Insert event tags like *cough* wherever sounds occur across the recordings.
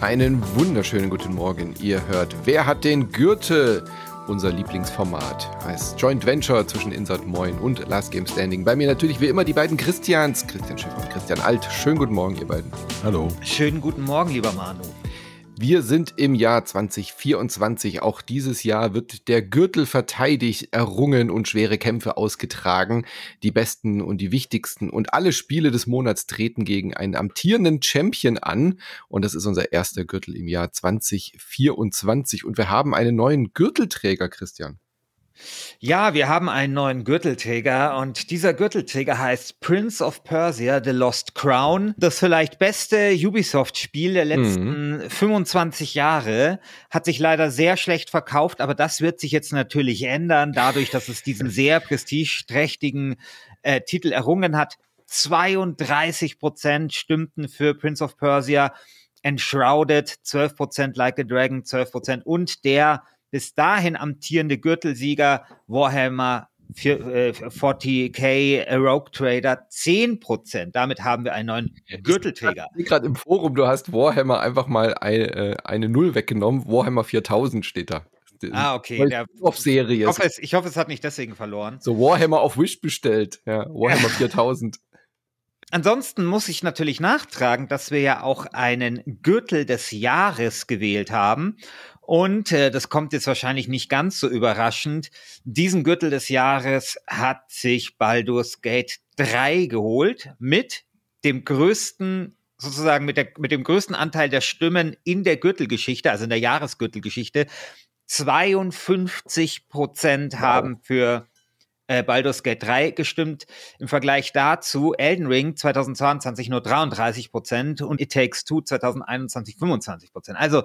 Einen wunderschönen guten Morgen. Ihr hört Wer hat den Gürtel? Unser Lieblingsformat als Joint Venture zwischen Insert Moin und Last Game Standing. Bei mir natürlich wie immer die beiden Christians, Christian Schiffer und Christian Alt. Schönen guten Morgen, ihr beiden. Hallo. Schönen guten Morgen, lieber Manu. Wir sind im Jahr 2024. Auch dieses Jahr wird der Gürtel verteidigt, errungen und schwere Kämpfe ausgetragen. Die besten und die wichtigsten und alle Spiele des Monats treten gegen einen amtierenden Champion an. Und das ist unser erster Gürtel im Jahr 2024. Und wir haben einen neuen Gürtelträger, Christian. Ja, wir haben einen neuen Gürtelträger und dieser Gürtelträger heißt Prince of Persia The Lost Crown. Das vielleicht beste Ubisoft-Spiel der letzten mhm. 25 Jahre. Hat sich leider sehr schlecht verkauft, aber das wird sich jetzt natürlich ändern, dadurch, dass es diesen sehr prestigeträchtigen äh, Titel errungen hat. 32 Prozent stimmten für Prince of Persia. Enshrouded 12 Prozent, Like a Dragon 12 Prozent und der bis dahin amtierende Gürtelsieger Warhammer 40k äh, Rogue Trader 10%. Damit haben wir einen neuen Gürtelträger. Ich gerade im Forum, du hast Warhammer einfach mal eine, äh, eine Null weggenommen. Warhammer 4000 steht da. Ah, okay. Der, Serie. Ich hoffe, es, ich hoffe, es hat nicht deswegen verloren. So Warhammer auf Wish bestellt. Ja, Warhammer *laughs* 4000. Ansonsten muss ich natürlich nachtragen, dass wir ja auch einen Gürtel des Jahres gewählt haben. Und äh, das kommt jetzt wahrscheinlich nicht ganz so überraschend. Diesen Gürtel des Jahres hat sich Baldur's Gate 3 geholt mit dem größten sozusagen mit, der, mit dem größten Anteil der Stimmen in der Gürtelgeschichte, also in der Jahresgürtelgeschichte. 52 Prozent haben für äh, Baldur's Gate 3 gestimmt. Im Vergleich dazu Elden Ring 2022 nur 33 Prozent und It Takes Two 2021 25 Prozent. Also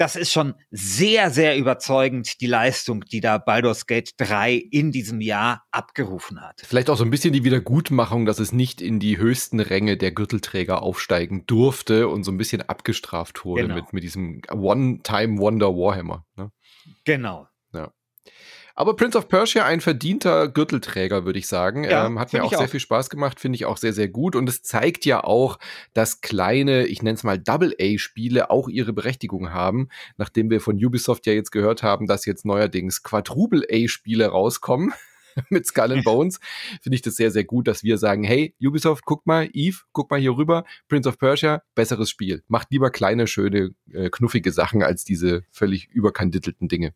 das ist schon sehr, sehr überzeugend, die Leistung, die da Baldur's Gate 3 in diesem Jahr abgerufen hat. Vielleicht auch so ein bisschen die Wiedergutmachung, dass es nicht in die höchsten Ränge der Gürtelträger aufsteigen durfte und so ein bisschen abgestraft wurde genau. mit, mit diesem One-Time-Wonder Warhammer. Ne? Genau. Aber Prince of Persia, ein verdienter Gürtelträger, würde ich sagen. Ja, ähm, hat mir auch sehr viel Spaß gemacht, finde ich auch sehr, sehr gut. Und es zeigt ja auch, dass kleine, ich nenne es mal Double-A-Spiele auch ihre Berechtigung haben. Nachdem wir von Ubisoft ja jetzt gehört haben, dass jetzt neuerdings Quadruple-A-Spiele rauskommen *laughs* mit Skull and *laughs* Bones, finde ich das sehr, sehr gut, dass wir sagen, hey, Ubisoft, guck mal, Eve, guck mal hier rüber, Prince of Persia, besseres Spiel. Macht lieber kleine, schöne, äh, knuffige Sachen als diese völlig überkandidelten Dinge.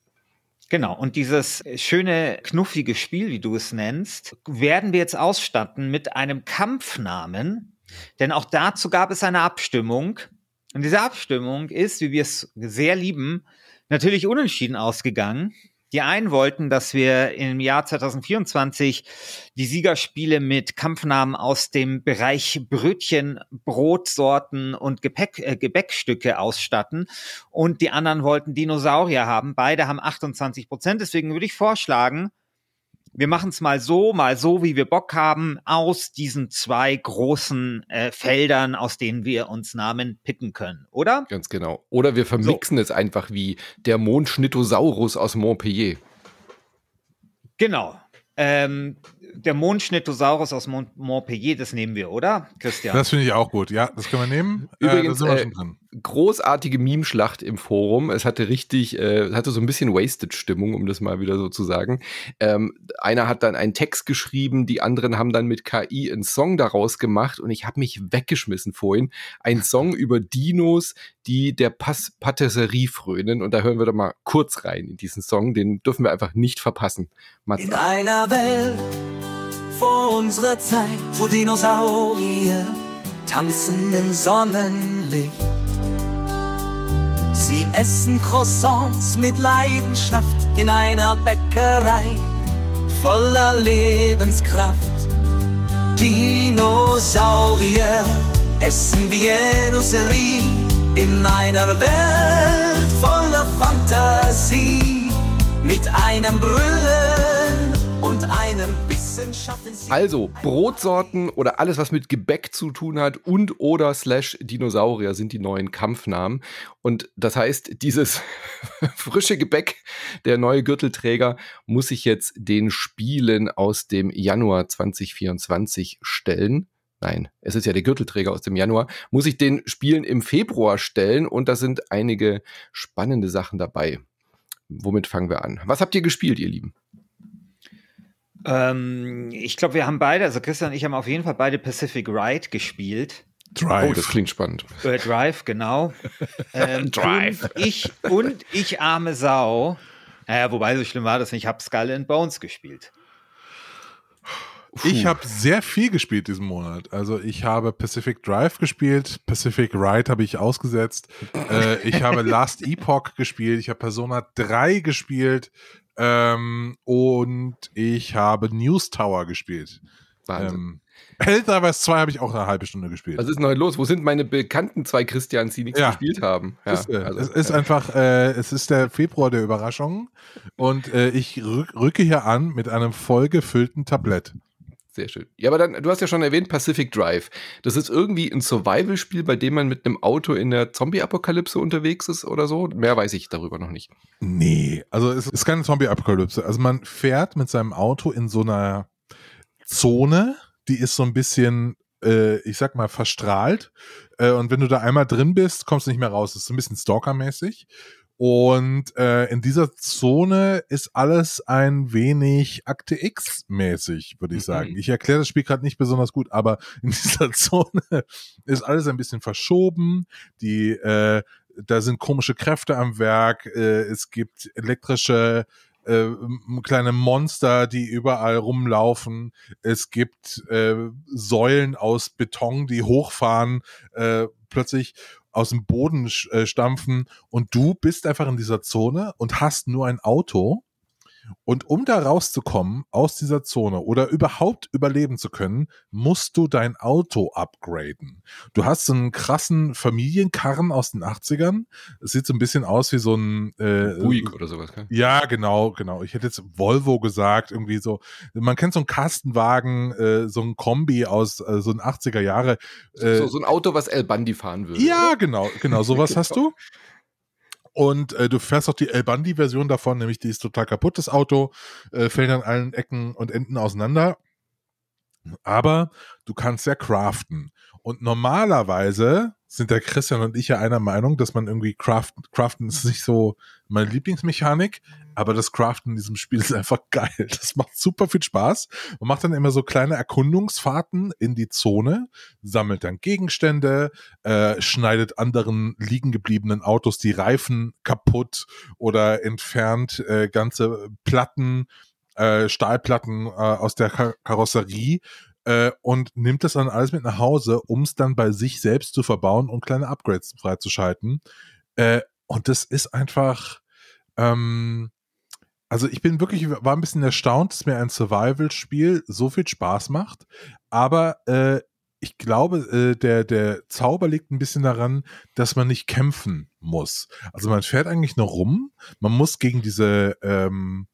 Genau, und dieses schöne, knuffige Spiel, wie du es nennst, werden wir jetzt ausstatten mit einem Kampfnamen, denn auch dazu gab es eine Abstimmung. Und diese Abstimmung ist, wie wir es sehr lieben, natürlich unentschieden ausgegangen. Die einen wollten, dass wir im Jahr 2024 die Siegerspiele mit Kampfnamen aus dem Bereich Brötchen, Brotsorten und Gepäck, äh, Gebäckstücke ausstatten. Und die anderen wollten Dinosaurier haben. Beide haben 28 Prozent. Deswegen würde ich vorschlagen, wir machen es mal so, mal so, wie wir Bock haben, aus diesen zwei großen äh, Feldern, aus denen wir uns Namen picken können, oder? Ganz genau. Oder wir vermixen so. es einfach wie der Mondschnittosaurus aus Montpellier. Genau. Ähm, der Mondschnittosaurus aus Mont Montpellier, das nehmen wir, oder, Christian? Das finde ich auch gut. Ja, das können wir nehmen. Übrigens, äh, da sind wir schon drin großartige Meme-Schlacht im Forum. Es hatte richtig, äh, hatte so ein bisschen Wasted-Stimmung, um das mal wieder so zu sagen. Ähm, einer hat dann einen Text geschrieben, die anderen haben dann mit KI einen Song daraus gemacht und ich habe mich weggeschmissen vorhin. Ein *laughs* Song über Dinos, die der Pass Patisserie frönen und da hören wir doch mal kurz rein in diesen Song. Den dürfen wir einfach nicht verpassen. Mats. In einer Welt vor unserer Zeit, wo Dinosaurier tanzen im Sonnenlicht Sie essen Croissants mit Leidenschaft in einer Bäckerei voller Lebenskraft. Dinosaurier essen wie Genusserie in einer Welt voller Fantasie mit einem Brüllen und einem Wissenschaft in sie. Also, Brotsorten oder alles, was mit Gebäck zu tun hat und oder slash Dinosaurier sind die neuen Kampfnamen. Und das heißt, dieses *laughs* frische Gebäck, der neue Gürtelträger, muss sich jetzt den Spielen aus dem Januar 2024 stellen nein, es ist ja der Gürtelträger aus dem Januar, muss ich den Spielen im Februar stellen und da sind einige spannende Sachen dabei. Womit fangen wir an? Was habt ihr gespielt, ihr Lieben? Ähm, ich glaube, wir haben beide, also Christian und ich haben auf jeden Fall beide Pacific Ride gespielt. Drive. Oh, das klingt spannend. Äh, Drive, genau. *laughs* ähm, Drive. Und ich, und ich arme Sau. Naja, wobei so schlimm war das nicht. Ich habe Skull and Bones gespielt. Puh. Ich habe sehr viel gespielt diesen Monat. Also ich habe Pacific Drive gespielt, Pacific Ride habe ich ausgesetzt. äh, ich habe *laughs* Last Epoch gespielt, ich habe Persona 3 gespielt ähm, und ich habe News Tower gespielt. Wahnsinn. Ähm, Helldivers 2 habe ich auch eine halbe Stunde gespielt. Was ist neu los? Wo sind meine bekannten zwei Christians, die nichts ja. gespielt haben? Ja, ist, äh, also, es ist ja. einfach, äh, es ist der Februar der Überraschungen und äh, ich rück, rücke hier an mit einem vollgefüllten Tablett. Sehr schön. Ja, aber dann, du hast ja schon erwähnt, Pacific Drive. Das ist irgendwie ein Survival-Spiel, bei dem man mit einem Auto in der Zombie-Apokalypse unterwegs ist oder so. Mehr weiß ich darüber noch nicht. Nee, also es ist keine Zombie-Apokalypse. Also man fährt mit seinem Auto in so einer Zone, die ist so ein bisschen, äh, ich sag mal, verstrahlt. Äh, und wenn du da einmal drin bist, kommst du nicht mehr raus. Das ist so ein bisschen Stalker-mäßig. Und äh, in dieser Zone ist alles ein wenig Akte X-mäßig, würde ich mhm. sagen. Ich erkläre das Spiel gerade nicht besonders gut, aber *laughs* in dieser Zone ist alles ein bisschen verschoben. Die, äh, da sind komische Kräfte am Werk. Äh, es gibt elektrische äh, kleine Monster, die überall rumlaufen. Es gibt äh, Säulen aus Beton, die hochfahren äh, plötzlich aus dem Boden äh, stampfen und du bist einfach in dieser Zone und hast nur ein Auto und um da rauszukommen aus dieser Zone oder überhaupt überleben zu können, musst du dein Auto upgraden. Du hast so einen krassen Familienkarren aus den 80ern. Es sieht so ein bisschen aus wie so ein äh, Buick oder sowas. Gell? Ja, genau, genau. Ich hätte jetzt Volvo gesagt, irgendwie so. Man kennt so einen Kastenwagen, äh, so ein Kombi aus äh, so ein 80er Jahre. Äh, so, so, ein Auto, was El Bandi fahren würde. Ja, oder? genau, genau. *laughs* Sowas hast du. Und äh, du fährst auch die El Bandi-Version davon, nämlich die ist total kaputt, das Auto, äh, fällt an allen Ecken und Enden auseinander. Aber du kannst ja craften. Und normalerweise sind der Christian und ich ja einer Meinung, dass man irgendwie craften, craften ist nicht so meine Lieblingsmechanik, aber das Craften in diesem Spiel *laughs* ist einfach geil. Das macht super viel Spaß. Man macht dann immer so kleine Erkundungsfahrten in die Zone, sammelt dann Gegenstände, äh, schneidet anderen liegen gebliebenen Autos die Reifen kaputt oder entfernt äh, ganze Platten, äh, Stahlplatten äh, aus der Kar Karosserie äh, und nimmt das dann alles mit nach Hause, um es dann bei sich selbst zu verbauen und kleine Upgrades freizuschalten. Äh, und das ist einfach, ähm, also ich bin wirklich, war ein bisschen erstaunt, dass mir ein Survival-Spiel so viel Spaß macht, aber äh, ich glaube, äh, der, der Zauber liegt ein bisschen daran, dass man nicht kämpfen muss. Also man fährt eigentlich nur rum, man muss gegen diese, ähm,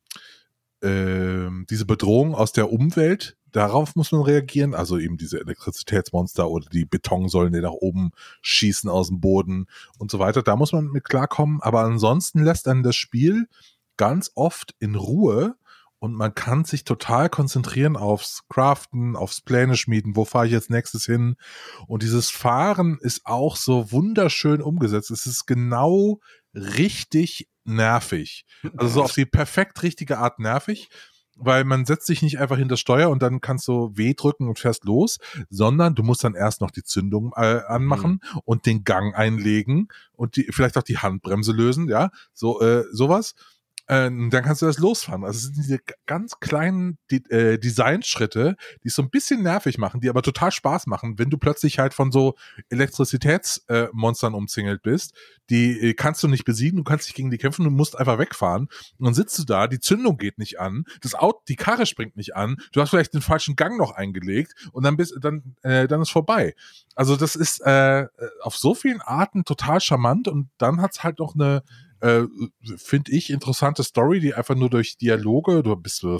äh, diese Bedrohung aus der Umwelt darauf muss man reagieren, also eben diese Elektrizitätsmonster oder die Betonsäulen, die nach oben schießen aus dem Boden und so weiter. Da muss man mit klarkommen, aber ansonsten lässt dann das Spiel ganz oft in Ruhe und man kann sich total konzentrieren aufs Craften, aufs Pläne schmieden, wo fahre ich jetzt nächstes hin. Und dieses Fahren ist auch so wunderschön umgesetzt. Es ist genau richtig nervig. Also so auf die perfekt richtige Art nervig weil man setzt sich nicht einfach hinter Steuer und dann kannst du W drücken und fährst los, sondern du musst dann erst noch die Zündung äh, anmachen mhm. und den Gang einlegen und die, vielleicht auch die Handbremse lösen, ja, so äh, sowas. Äh, dann kannst du das losfahren. Also es sind diese ganz kleinen die, äh, Designschritte, die es so ein bisschen nervig machen, die aber total Spaß machen, wenn du plötzlich halt von so Elektrizitätsmonstern äh, umzingelt bist. Die äh, kannst du nicht besiegen, du kannst nicht gegen die kämpfen, du musst einfach wegfahren. Und dann sitzt du da, die Zündung geht nicht an, das Auto, die Karre springt nicht an, du hast vielleicht den falschen Gang noch eingelegt und dann bist dann äh, dann ist vorbei. Also das ist äh, auf so vielen Arten total charmant und dann hat's halt noch eine äh, finde ich, interessante Story, die einfach nur durch Dialoge, du bist äh,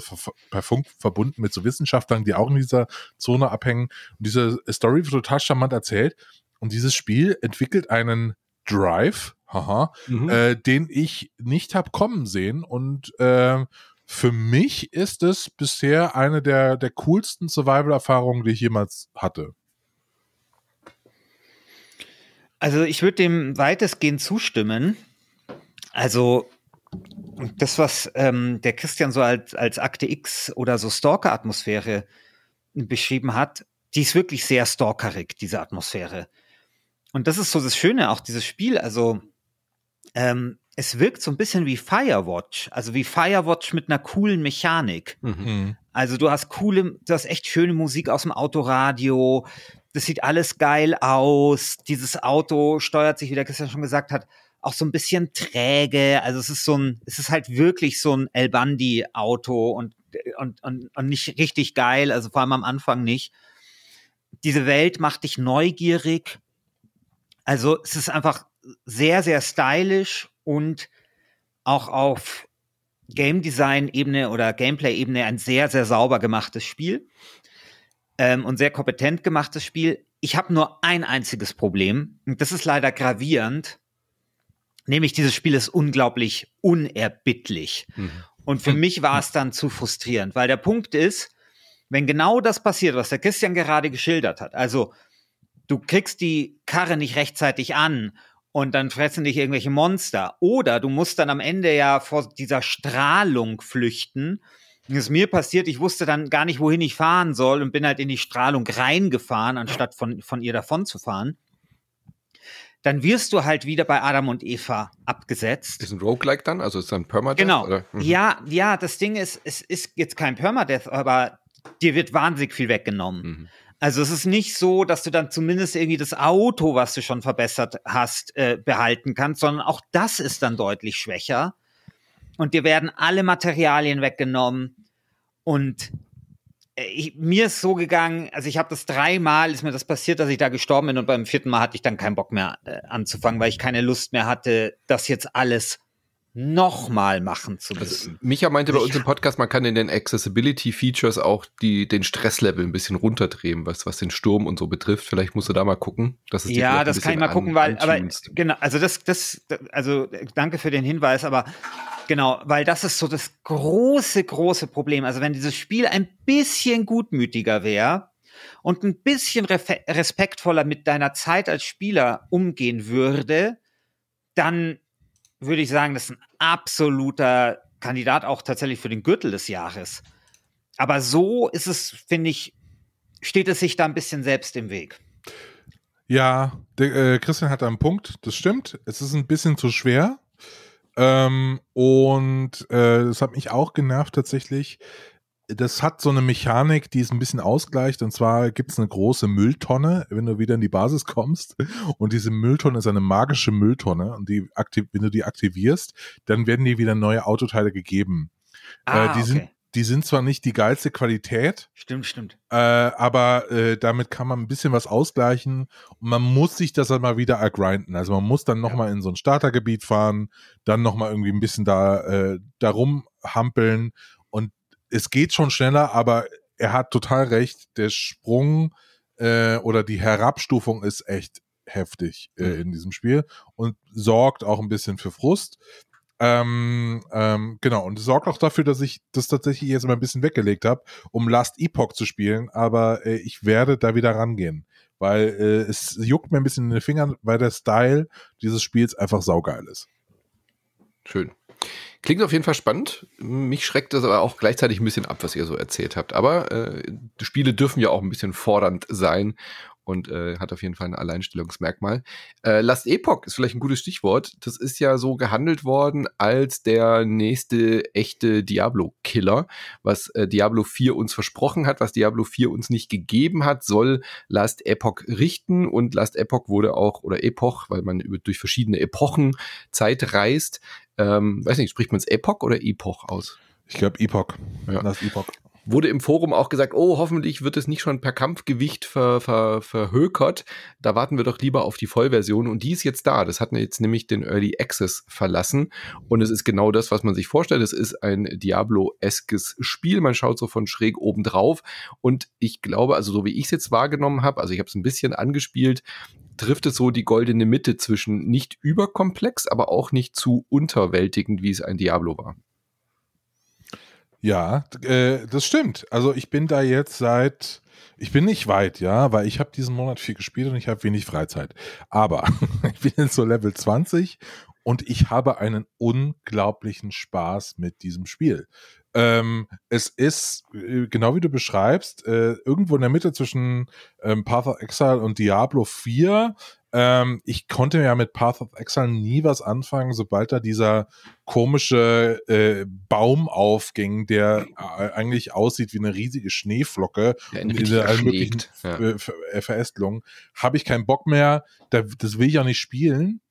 per Funk verbunden mit so Wissenschaftlern, die auch in dieser Zone abhängen. Und diese Story wird total charmant erzählt. Und dieses Spiel entwickelt einen Drive, haha, mhm. äh, den ich nicht habe kommen sehen. Und äh, für mich ist es bisher eine der, der coolsten Survival-Erfahrungen, die ich jemals hatte. Also ich würde dem weitestgehend zustimmen. Also das, was ähm, der Christian so als, als Akte X oder so Stalker-Atmosphäre beschrieben hat, die ist wirklich sehr stalkerig, diese Atmosphäre. Und das ist so das Schöne, auch dieses Spiel. Also ähm, es wirkt so ein bisschen wie Firewatch, also wie Firewatch mit einer coolen Mechanik. Mhm. Also du hast coole, du hast echt schöne Musik aus dem Autoradio. Das sieht alles geil aus. Dieses Auto steuert sich, wie der Christian schon gesagt hat, auch so ein bisschen träge. Also es ist so ein, es ist halt wirklich so ein El Bandi Auto und, und, und, und nicht richtig geil. Also vor allem am Anfang nicht. Diese Welt macht dich neugierig. Also es ist einfach sehr, sehr stylisch und auch auf Game Design Ebene oder Gameplay Ebene ein sehr, sehr sauber gemachtes Spiel ähm, und sehr kompetent gemachtes Spiel. Ich habe nur ein einziges Problem und das ist leider gravierend. Nämlich dieses Spiel ist unglaublich unerbittlich. Mhm. Und für *laughs* mich war es dann zu frustrierend, weil der Punkt ist, wenn genau das passiert, was der Christian gerade geschildert hat, also du kriegst die Karre nicht rechtzeitig an und dann fressen dich irgendwelche Monster. Oder du musst dann am Ende ja vor dieser Strahlung flüchten. Das ist mir passiert, ich wusste dann gar nicht, wohin ich fahren soll und bin halt in die Strahlung reingefahren, anstatt von, von ihr davon zu fahren. Dann wirst du halt wieder bei Adam und Eva abgesetzt. Ist ein Roguelike dann? Also ist ein Permadeath? Genau. Mhm. Ja, ja, das Ding ist, es ist jetzt kein Permadeath, aber dir wird wahnsinnig viel weggenommen. Mhm. Also es ist nicht so, dass du dann zumindest irgendwie das Auto, was du schon verbessert hast, äh, behalten kannst, sondern auch das ist dann deutlich schwächer. Und dir werden alle Materialien weggenommen. Und ich, mir ist so gegangen, also ich habe das dreimal, ist mir das passiert, dass ich da gestorben bin und beim vierten Mal hatte ich dann keinen Bock mehr äh, anzufangen, weil ich keine Lust mehr hatte, das jetzt alles nochmal machen zu also, müssen. Also, Micha meinte bei uns im Podcast, man kann in den Accessibility Features auch die, den Stresslevel ein bisschen runterdrehen, was, was den Sturm und so betrifft. Vielleicht musst du da mal gucken. Dass es ja, das kann ich mal gucken, weil, aber genau, also das, das, also danke für den Hinweis, aber genau, weil das ist so das große, große Problem. Also wenn dieses Spiel ein bisschen gutmütiger wäre, und ein bisschen respektvoller mit deiner Zeit als Spieler umgehen würde, dann würde ich sagen, das ist ein absoluter Kandidat auch tatsächlich für den Gürtel des Jahres. Aber so ist es, finde ich, steht es sich da ein bisschen selbst im Weg. Ja, der, äh, Christian hat einen Punkt, das stimmt. Es ist ein bisschen zu schwer. Ähm, und äh, das hat mich auch genervt tatsächlich das hat so eine Mechanik, die es ein bisschen ausgleicht. Und zwar gibt es eine große Mülltonne, wenn du wieder in die Basis kommst. Und diese Mülltonne ist eine magische Mülltonne. Und die aktiv, wenn du die aktivierst, dann werden dir wieder neue Autoteile gegeben. Ah, äh, die okay. sind die sind zwar nicht die geilste Qualität. Stimmt, stimmt. Äh, aber äh, damit kann man ein bisschen was ausgleichen und man muss sich das halt mal wieder ergrinden. Also man muss dann nochmal ja. in so ein Startergebiet fahren, dann nochmal irgendwie ein bisschen da, äh, da rumhampeln es geht schon schneller, aber er hat total recht. Der Sprung äh, oder die Herabstufung ist echt heftig äh, mhm. in diesem Spiel und sorgt auch ein bisschen für Frust. Ähm, ähm, genau, und sorgt auch dafür, dass ich das tatsächlich jetzt mal ein bisschen weggelegt habe, um Last Epoch zu spielen, aber äh, ich werde da wieder rangehen, weil äh, es juckt mir ein bisschen in den Fingern, weil der Style dieses Spiels einfach saugeil ist. Schön. Klingt auf jeden Fall spannend. Mich schreckt das aber auch gleichzeitig ein bisschen ab, was ihr so erzählt habt. Aber äh, Spiele dürfen ja auch ein bisschen fordernd sein und äh, hat auf jeden Fall ein Alleinstellungsmerkmal. Äh, Last Epoch ist vielleicht ein gutes Stichwort. Das ist ja so gehandelt worden als der nächste echte Diablo-Killer. Was äh, Diablo 4 uns versprochen hat, was Diablo 4 uns nicht gegeben hat, soll Last Epoch richten. Und Last Epoch wurde auch, oder Epoch, weil man über, durch verschiedene Epochen Zeit reist, ähm, weiß nicht, spricht man es Epoch oder Epoch aus? Ich glaube Epoch. Ja. Das Epoch. wurde im Forum auch gesagt, oh, hoffentlich wird es nicht schon per Kampfgewicht ver, ver, verhökert. Da warten wir doch lieber auf die Vollversion. Und die ist jetzt da. Das hat jetzt nämlich den Early Access verlassen. Und es ist genau das, was man sich vorstellt. Es ist ein Diablo-eskes Spiel. Man schaut so von schräg oben drauf. Und ich glaube, also so wie ich es jetzt wahrgenommen habe, also ich habe es ein bisschen angespielt, trifft es so die goldene Mitte zwischen nicht überkomplex, aber auch nicht zu unterwältigend, wie es ein Diablo war. Ja, äh, das stimmt. Also ich bin da jetzt seit, ich bin nicht weit, ja, weil ich habe diesen Monat viel gespielt und ich habe wenig Freizeit. Aber *laughs* ich bin jetzt so Level 20 und ich habe einen unglaublichen Spaß mit diesem Spiel. Ähm, es ist, äh, genau wie du beschreibst, äh, irgendwo in der Mitte zwischen ähm, Path of Exile und Diablo 4. Ähm, ich konnte ja mit Path of Exile nie was anfangen, sobald da dieser komische äh, Baum aufging, der äh, eigentlich aussieht wie eine riesige Schneeflocke ja, und diese möglichen ja. Äh, Verästelungen, habe ich keinen Bock mehr. Da, das will ich auch nicht spielen.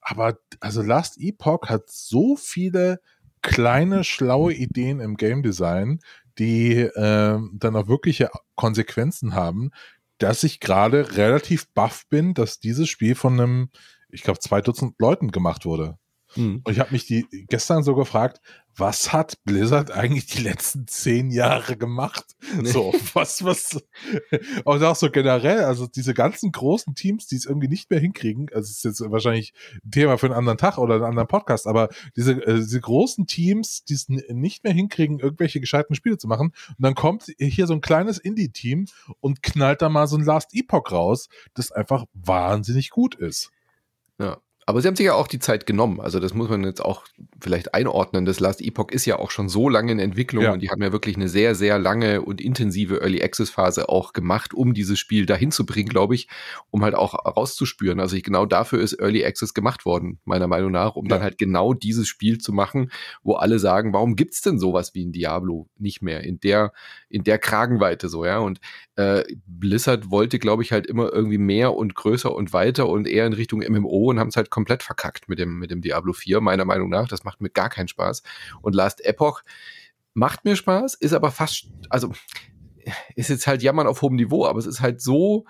Aber also Last Epoch hat so viele kleine, schlaue Ideen im Game Design, die äh, dann auch wirkliche Konsequenzen haben, dass ich gerade relativ baff bin, dass dieses Spiel von einem, ich glaube, zwei Dutzend Leuten gemacht wurde. Mhm. Und ich habe mich die gestern so gefragt, was hat Blizzard eigentlich die letzten zehn Jahre gemacht? Nee. So, was, was, und auch so generell, also diese ganzen großen Teams, die es irgendwie nicht mehr hinkriegen, also es ist jetzt wahrscheinlich ein Thema für einen anderen Tag oder einen anderen Podcast, aber diese, äh, diese großen Teams, die es nicht mehr hinkriegen, irgendwelche gescheiten Spiele zu machen, und dann kommt hier so ein kleines Indie-Team und knallt da mal so ein Last Epoch raus, das einfach wahnsinnig gut ist. Ja, aber sie haben sich ja auch die Zeit genommen. Also das muss man jetzt auch vielleicht einordnen. Das Last Epoch ist ja auch schon so lange in Entwicklung ja. und die haben ja wirklich eine sehr, sehr lange und intensive Early Access Phase auch gemacht, um dieses Spiel dahin zu bringen, glaube ich, um halt auch rauszuspüren. Also ich, genau dafür ist Early Access gemacht worden, meiner Meinung nach, um ja. dann halt genau dieses Spiel zu machen, wo alle sagen, warum gibt's denn sowas wie ein Diablo nicht mehr in der, in der Kragenweite so, ja? Und äh, Blizzard wollte, glaube ich, halt immer irgendwie mehr und größer und weiter und eher in Richtung MMO und haben es halt komplett verkackt mit dem, mit dem Diablo 4, meiner Meinung nach. Das macht mir gar keinen Spaß. Und Last Epoch macht mir Spaß, ist aber fast, also ist jetzt halt Jammern auf hohem Niveau, aber es ist halt so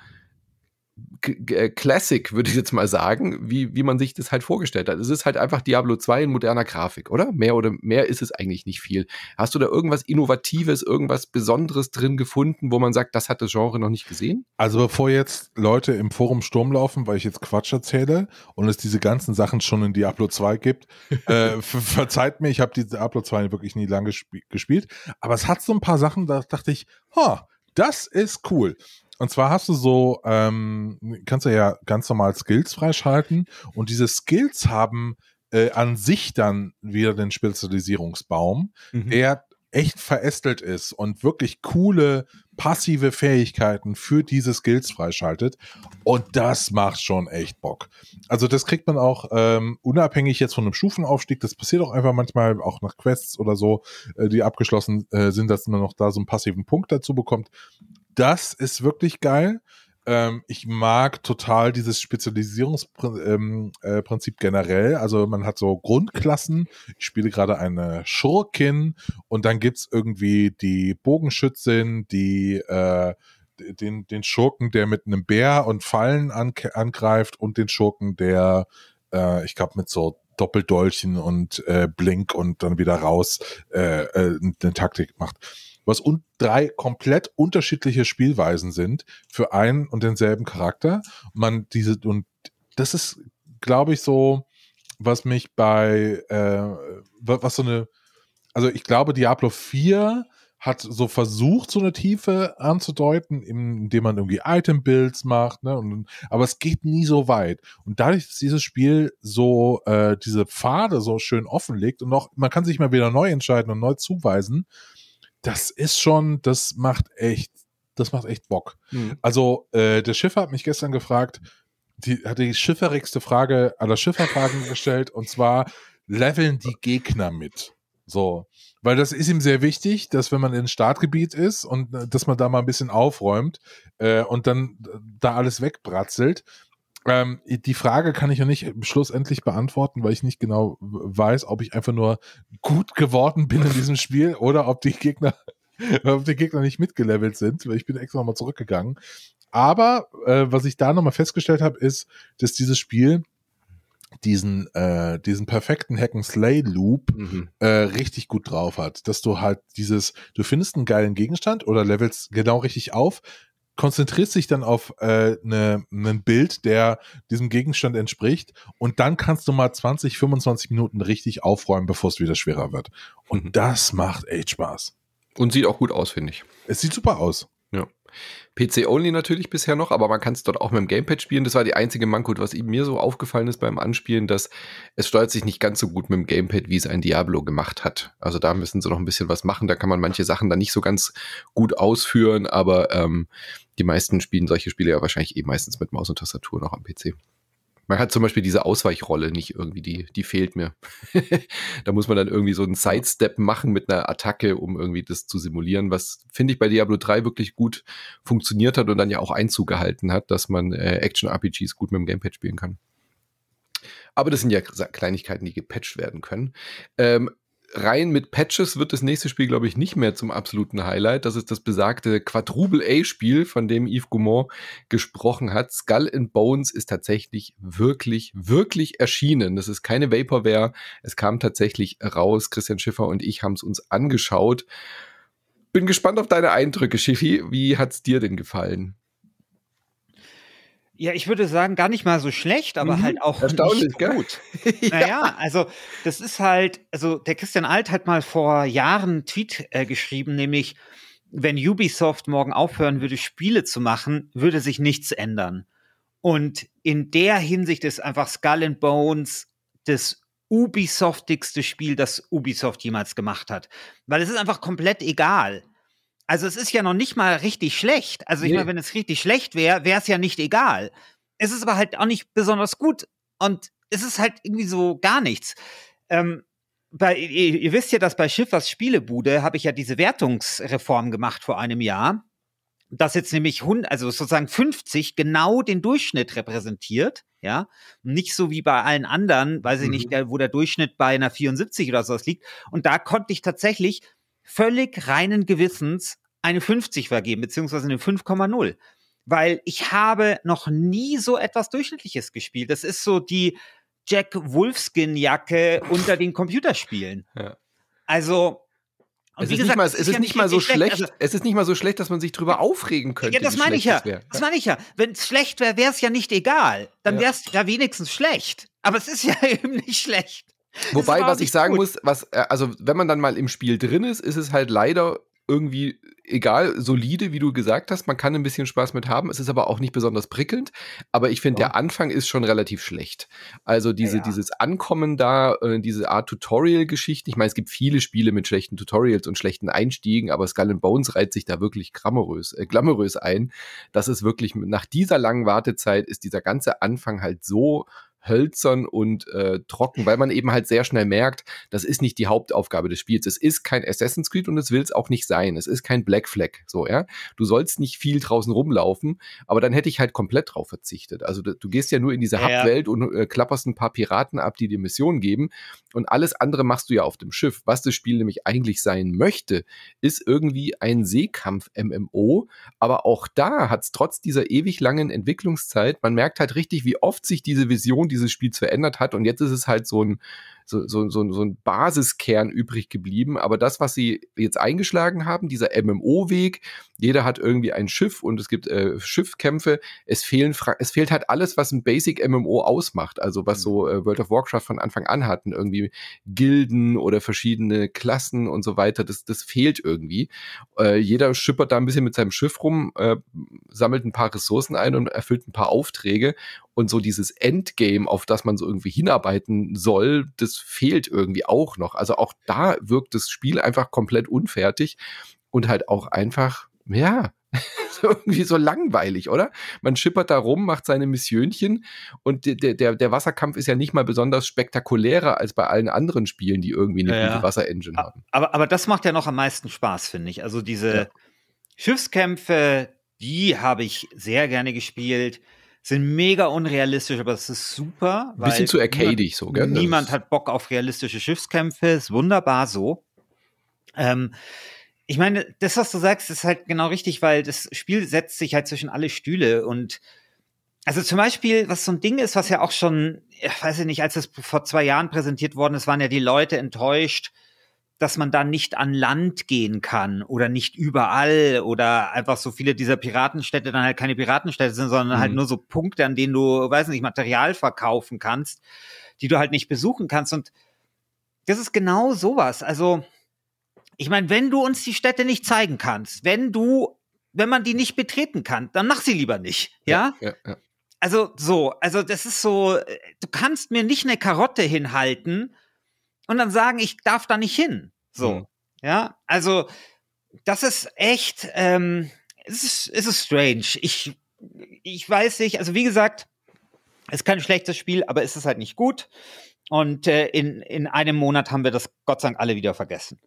Classic, würde ich jetzt mal sagen, wie, wie man sich das halt vorgestellt hat. Es ist halt einfach Diablo 2 in moderner Grafik, oder? Mehr oder mehr ist es eigentlich nicht viel. Hast du da irgendwas Innovatives, irgendwas Besonderes drin gefunden, wo man sagt, das hat das Genre noch nicht gesehen? Also bevor jetzt Leute im Forum Sturm laufen, weil ich jetzt Quatsch erzähle und es diese ganzen Sachen schon in Diablo 2 gibt, *laughs* äh, verzeiht mir, ich habe die Diablo 2 wirklich nie lange gespielt, aber es hat so ein paar Sachen, da dachte ich, ha, das ist cool. Und zwar hast du so, ähm, kannst du ja ganz normal Skills freischalten und diese Skills haben äh, an sich dann wieder den Spezialisierungsbaum, mhm. der echt verästelt ist und wirklich coole passive Fähigkeiten für diese Skills freischaltet. Und das macht schon echt Bock. Also das kriegt man auch ähm, unabhängig jetzt von einem Stufenaufstieg. Das passiert auch einfach manchmal auch nach Quests oder so, äh, die abgeschlossen äh, sind, dass man noch da so einen passiven Punkt dazu bekommt das ist wirklich geil. Ähm, ich mag total dieses Spezialisierungsprinzip ähm, äh, generell. Also man hat so Grundklassen. Ich spiele gerade eine Schurkin und dann gibt es irgendwie die Bogenschützin, die äh, den, den Schurken, der mit einem Bär und Fallen an, angreift und den Schurken, der, äh, ich glaube, mit so Doppeldolchen und äh, Blink und dann wieder raus äh, äh, eine Taktik macht was un drei komplett unterschiedliche Spielweisen sind für einen und denselben Charakter. Man diese und das ist, glaube ich, so, was mich bei äh, was so eine, also ich glaube, Diablo 4 hat so versucht, so eine Tiefe anzudeuten, indem man irgendwie Item-Builds macht, ne? Und, aber es geht nie so weit. Und dadurch, dass dieses Spiel so äh, diese Pfade so schön offenlegt und noch, man kann sich mal wieder neu entscheiden und neu zuweisen, das ist schon, das macht echt, das macht echt Bock. Mhm. Also, äh, der Schiffer hat mich gestern gefragt, die hat die schifferigste Frage aller Schifferfragen gestellt, und zwar, leveln die Gegner mit? So. Weil das ist ihm sehr wichtig, dass wenn man in Startgebiet ist und äh, dass man da mal ein bisschen aufräumt äh, und dann äh, da alles wegbratzelt. Ähm, die Frage kann ich ja nicht schlussendlich beantworten, weil ich nicht genau weiß, ob ich einfach nur gut geworden bin in diesem Spiel oder ob die Gegner *laughs* weil die Gegner nicht mitgelevelt sind, weil ich bin extra nochmal zurückgegangen. Aber äh, was ich da nochmal festgestellt habe, ist, dass dieses Spiel diesen, äh, diesen perfekten Hack-and-Slay-Loop mhm. äh, richtig gut drauf hat. Dass du halt dieses, du findest einen geilen Gegenstand oder levelst genau richtig auf, konzentrierst dich dann auf äh, ne, ein Bild, der diesem Gegenstand entspricht und dann kannst du mal 20, 25 Minuten richtig aufräumen, bevor es wieder schwerer wird. Und mhm. das macht echt Spaß. Und sieht auch gut aus, finde ich. Es sieht super aus. PC-only natürlich bisher noch, aber man kann es dort auch mit dem Gamepad spielen. Das war die einzige Manko, was mir so aufgefallen ist beim Anspielen, dass es steuert sich nicht ganz so gut mit dem Gamepad, wie es ein Diablo gemacht hat. Also da müssen sie noch ein bisschen was machen. Da kann man manche Sachen dann nicht so ganz gut ausführen, aber ähm, die meisten spielen solche Spiele ja wahrscheinlich eh meistens mit Maus und Tastatur noch am PC. Man hat zum Beispiel diese Ausweichrolle nicht irgendwie, die, die fehlt mir. *laughs* da muss man dann irgendwie so einen Sidestep machen mit einer Attacke, um irgendwie das zu simulieren, was finde ich bei Diablo 3 wirklich gut funktioniert hat und dann ja auch Einzug gehalten hat, dass man äh, Action-RPGs gut mit dem Gamepad spielen kann. Aber das sind ja Kleinigkeiten, die gepatcht werden können. Ähm, rein mit Patches wird das nächste Spiel, glaube ich, nicht mehr zum absoluten Highlight. Das ist das besagte Quadruple A-Spiel, von dem Yves Goumont gesprochen hat. Skull and Bones ist tatsächlich wirklich, wirklich erschienen. Das ist keine Vaporware. Es kam tatsächlich raus. Christian Schiffer und ich haben es uns angeschaut. Bin gespannt auf deine Eindrücke, Schiffi. Wie hat's dir denn gefallen? Ja, ich würde sagen, gar nicht mal so schlecht, aber mhm. halt auch nicht gut. *laughs* ja. Naja, also das ist halt, also der Christian Alt hat mal vor Jahren einen Tweet äh, geschrieben, nämlich, wenn Ubisoft morgen aufhören würde, Spiele zu machen, würde sich nichts ändern. Und in der Hinsicht ist einfach Skull and Bones das Ubisoftigste Spiel, das Ubisoft jemals gemacht hat. Weil es ist einfach komplett egal. Also es ist ja noch nicht mal richtig schlecht. Also ich nee. meine, wenn es richtig schlecht wäre, wäre es ja nicht egal. Es ist aber halt auch nicht besonders gut und es ist halt irgendwie so gar nichts. Ähm, bei, ihr, ihr, wisst ja, dass bei Schiffers Spielebude habe ich ja diese Wertungsreform gemacht vor einem Jahr, dass jetzt nämlich 100, also sozusagen 50 genau den Durchschnitt repräsentiert, ja, nicht so wie bei allen anderen, weiß ich mhm. nicht, wo der Durchschnitt bei einer 74 oder sowas liegt. Und da konnte ich tatsächlich völlig reinen Gewissens eine 50 vergeben, beziehungsweise eine 5,0. Weil ich habe noch nie so etwas Durchschnittliches gespielt. Das ist so die Jack Wolfskin-Jacke unter den Computerspielen. Ja. Also, es ist, gesagt, mal, es ist, ja nicht mal so schlecht. Also, es ist nicht mal so schlecht, dass man sich drüber aufregen könnte. Ja, das meine ich ja. Das meine ich ja. Wenn es schlecht wäre, wäre es ja nicht egal. Dann wäre es ja wenigstens schlecht. Aber es ist ja *laughs* eben nicht schlecht. Wobei, was ich sagen gut. muss, was, äh, also wenn man dann mal im Spiel drin ist, ist es halt leider irgendwie egal, solide, wie du gesagt hast. Man kann ein bisschen Spaß mit haben. Es ist aber auch nicht besonders prickelnd. Aber ich finde, ja. der Anfang ist schon relativ schlecht. Also diese, ja. dieses Ankommen da, äh, diese Art Tutorial-Geschichten. Ich meine, es gibt viele Spiele mit schlechten Tutorials und schlechten Einstiegen, aber Skull and Bones reiht sich da wirklich glamourös, äh, glamourös ein. Das ist wirklich, nach dieser langen Wartezeit ist dieser ganze Anfang halt so hölzern und äh, trocken, weil man eben halt sehr schnell merkt, das ist nicht die Hauptaufgabe des Spiels. Es ist kein Assassin's Creed und es will es auch nicht sein. Es ist kein Black Flag, so, ja. Du sollst nicht viel draußen rumlaufen, aber dann hätte ich halt komplett drauf verzichtet. Also du, du gehst ja nur in diese ja, Hub-Welt und äh, klapperst ein paar Piraten ab, die dir Missionen geben und alles andere machst du ja auf dem Schiff. Was das Spiel nämlich eigentlich sein möchte, ist irgendwie ein Seekampf-MMO, aber auch da hat es trotz dieser ewig langen Entwicklungszeit, man merkt halt richtig, wie oft sich diese Vision dieses Spiels verändert hat. Und jetzt ist es halt so ein, so, so, so, so ein Basiskern übrig geblieben. Aber das, was sie jetzt eingeschlagen haben, dieser MMO-Weg, jeder hat irgendwie ein Schiff und es gibt äh, Schiffkämpfe. Es, fehlen, es fehlt halt alles, was ein Basic MMO ausmacht. Also was so äh, World of Warcraft von Anfang an hatten. Irgendwie Gilden oder verschiedene Klassen und so weiter. Das, das fehlt irgendwie. Äh, jeder schippert da ein bisschen mit seinem Schiff rum, äh, sammelt ein paar Ressourcen ein und erfüllt ein paar Aufträge. Und so dieses Endgame, auf das man so irgendwie hinarbeiten soll, das fehlt irgendwie auch noch. Also auch da wirkt das Spiel einfach komplett unfertig und halt auch einfach, ja, *laughs* irgendwie so langweilig, oder? Man schippert da rum, macht seine Missionchen und der, der, der Wasserkampf ist ja nicht mal besonders spektakulärer als bei allen anderen Spielen, die irgendwie eine ja, gute Wasserengine haben. Aber, aber das macht ja noch am meisten Spaß, finde ich. Also diese ja. Schiffskämpfe, die habe ich sehr gerne gespielt sind mega unrealistisch, aber es ist super. Bisschen zu arcadig so, gell? Niemand hat Bock auf realistische Schiffskämpfe, ist wunderbar so. Ähm, ich meine, das, was du sagst, ist halt genau richtig, weil das Spiel setzt sich halt zwischen alle Stühle und also zum Beispiel, was so ein Ding ist, was ja auch schon, ich weiß nicht, als es vor zwei Jahren präsentiert worden ist, waren ja die Leute enttäuscht, dass man da nicht an Land gehen kann oder nicht überall oder einfach so viele dieser Piratenstädte dann halt keine Piratenstädte sind, sondern halt mhm. halt nur so Punkte, an denen du, weiß nicht, Material verkaufen kannst, die du halt nicht besuchen kannst. Und das ist genau sowas. Also, ich meine, wenn du uns die Städte nicht zeigen kannst, wenn du, wenn man die nicht betreten kann, dann mach sie lieber nicht, ja? ja, ja, ja. Also so, also das ist so, du kannst mir nicht eine Karotte hinhalten und dann sagen, ich darf da nicht hin. So, mhm. ja, also das ist echt, ähm, es ist, es ist strange. Ich, ich weiß nicht, also wie gesagt, es ist kein schlechtes Spiel, aber es ist halt nicht gut. Und äh, in, in einem Monat haben wir das Gott sei Dank alle wieder vergessen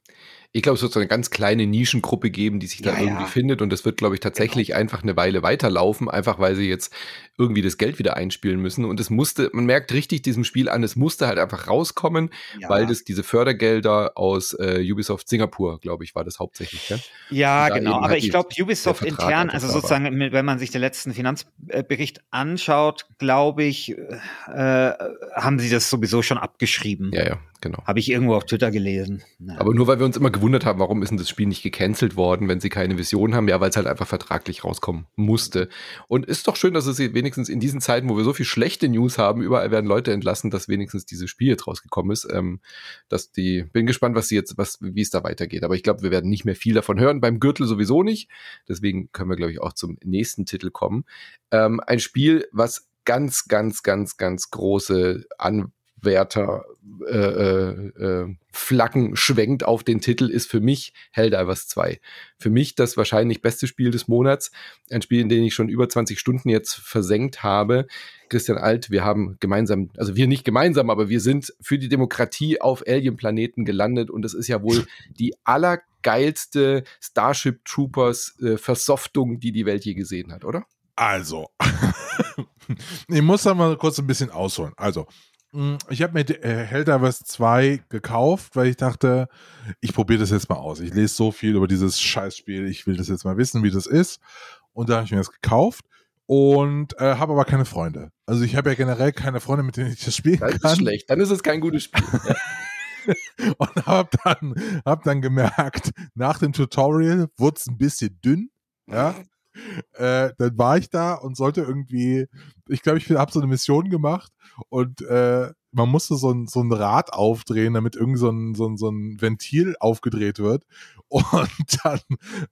ich glaube, es wird so eine ganz kleine Nischengruppe geben, die sich da ja, irgendwie ja. findet. Und das wird, glaube ich, tatsächlich genau. einfach eine Weile weiterlaufen, einfach weil sie jetzt irgendwie das Geld wieder einspielen müssen. Und es musste, man merkt richtig diesem Spiel an, es musste halt einfach rauskommen, ja. weil das diese Fördergelder aus äh, Ubisoft Singapur, glaube ich, war das hauptsächlich. Ja, ja genau. Aber ich glaube, Ubisoft intern, also sozusagen, wenn man sich den letzten Finanzbericht anschaut, glaube ich, äh, haben sie das sowieso schon abgeschrieben. Ja, ja, genau. Habe ich irgendwo auf Twitter gelesen. Ja. Aber nur weil wir uns immer gewundert haben, warum ist denn das Spiel nicht gecancelt worden, wenn sie keine Vision haben, ja, weil es halt einfach vertraglich rauskommen musste. Und ist doch schön, dass es wenigstens in diesen Zeiten, wo wir so viel schlechte News haben, überall werden Leute entlassen, dass wenigstens dieses Spiel jetzt rausgekommen ist. Ähm, dass die, bin gespannt, was sie jetzt, was, wie es da weitergeht. Aber ich glaube, wir werden nicht mehr viel davon hören. Beim Gürtel sowieso nicht. Deswegen können wir, glaube ich, auch zum nächsten Titel kommen. Ähm, ein Spiel, was ganz, ganz, ganz, ganz große An Wärter äh, äh, äh, Flaggen schwenkt auf den Titel, ist für mich Helldivers 2. Für mich das wahrscheinlich beste Spiel des Monats. Ein Spiel, in dem ich schon über 20 Stunden jetzt versenkt habe. Christian Alt, wir haben gemeinsam, also wir nicht gemeinsam, aber wir sind für die Demokratie auf Alien-Planeten gelandet und es ist ja wohl *laughs* die allergeilste Starship Troopers äh, Versoftung, die die Welt je gesehen hat, oder? Also, *laughs* ich muss da mal kurz ein bisschen ausholen. Also, ich habe mir äh, Helldivers 2 gekauft, weil ich dachte, ich probiere das jetzt mal aus. Ich lese so viel über dieses Scheißspiel, ich will das jetzt mal wissen, wie das ist. Und da habe ich mir das gekauft und äh, habe aber keine Freunde. Also ich habe ja generell keine Freunde, mit denen ich das spielen das kann. Das ist schlecht, dann ist es kein gutes Spiel. *laughs* und habe dann, hab dann gemerkt, nach dem Tutorial wurde es ein bisschen dünn. Ja, äh, dann war ich da und sollte irgendwie, ich glaube, ich habe so eine Mission gemacht und äh, man musste so ein, so ein Rad aufdrehen, damit irgend so ein, so, ein, so ein Ventil aufgedreht wird. *laughs* Und dann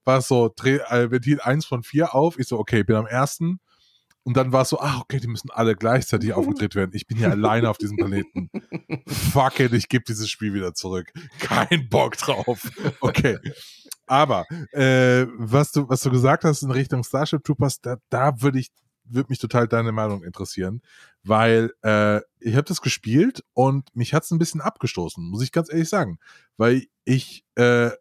war es so, Dreh, äh, Ventil 1 von 4 auf. Ich so, okay, bin am ersten. Und dann war es so, ach, okay, die müssen alle gleichzeitig aufgedreht werden. Ich bin hier alleine auf diesem Planeten. Fuck it, ich gebe dieses Spiel wieder zurück. Kein Bock drauf. Okay. Aber äh, was du was du gesagt hast in Richtung Starship Troopers, da, da würde ich würde mich total deine Meinung interessieren, weil äh, ich habe das gespielt und mich hat's ein bisschen abgestoßen, muss ich ganz ehrlich sagen, weil ich äh,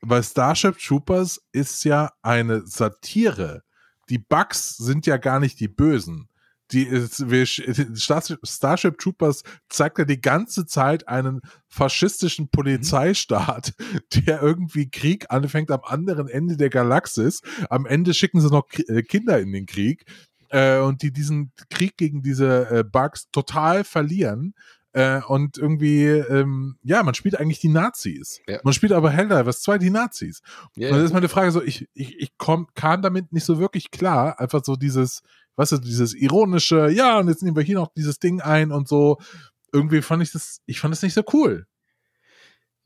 weil Starship Troopers ist ja eine Satire. Die Bugs sind ja gar nicht die Bösen die wir, Starship Troopers zeigt ja die ganze Zeit einen faschistischen mhm. Polizeistaat, *laughs* der irgendwie Krieg anfängt am anderen Ende der Galaxis. Am Ende schicken sie noch äh, Kinder in den Krieg äh, und die diesen Krieg gegen diese äh, Bugs total verlieren. Äh, und irgendwie, ähm, ja, man spielt eigentlich die Nazis. Ja. Man spielt aber Helldivers 2 die Nazis. Yeah. Und das ist meine Frage so, ich, ich, ich komm, kam damit nicht so wirklich klar. Einfach so dieses, was ist dieses ironische, ja, und jetzt nehmen wir hier noch dieses Ding ein und so. Irgendwie fand ich das, ich fand das nicht so cool.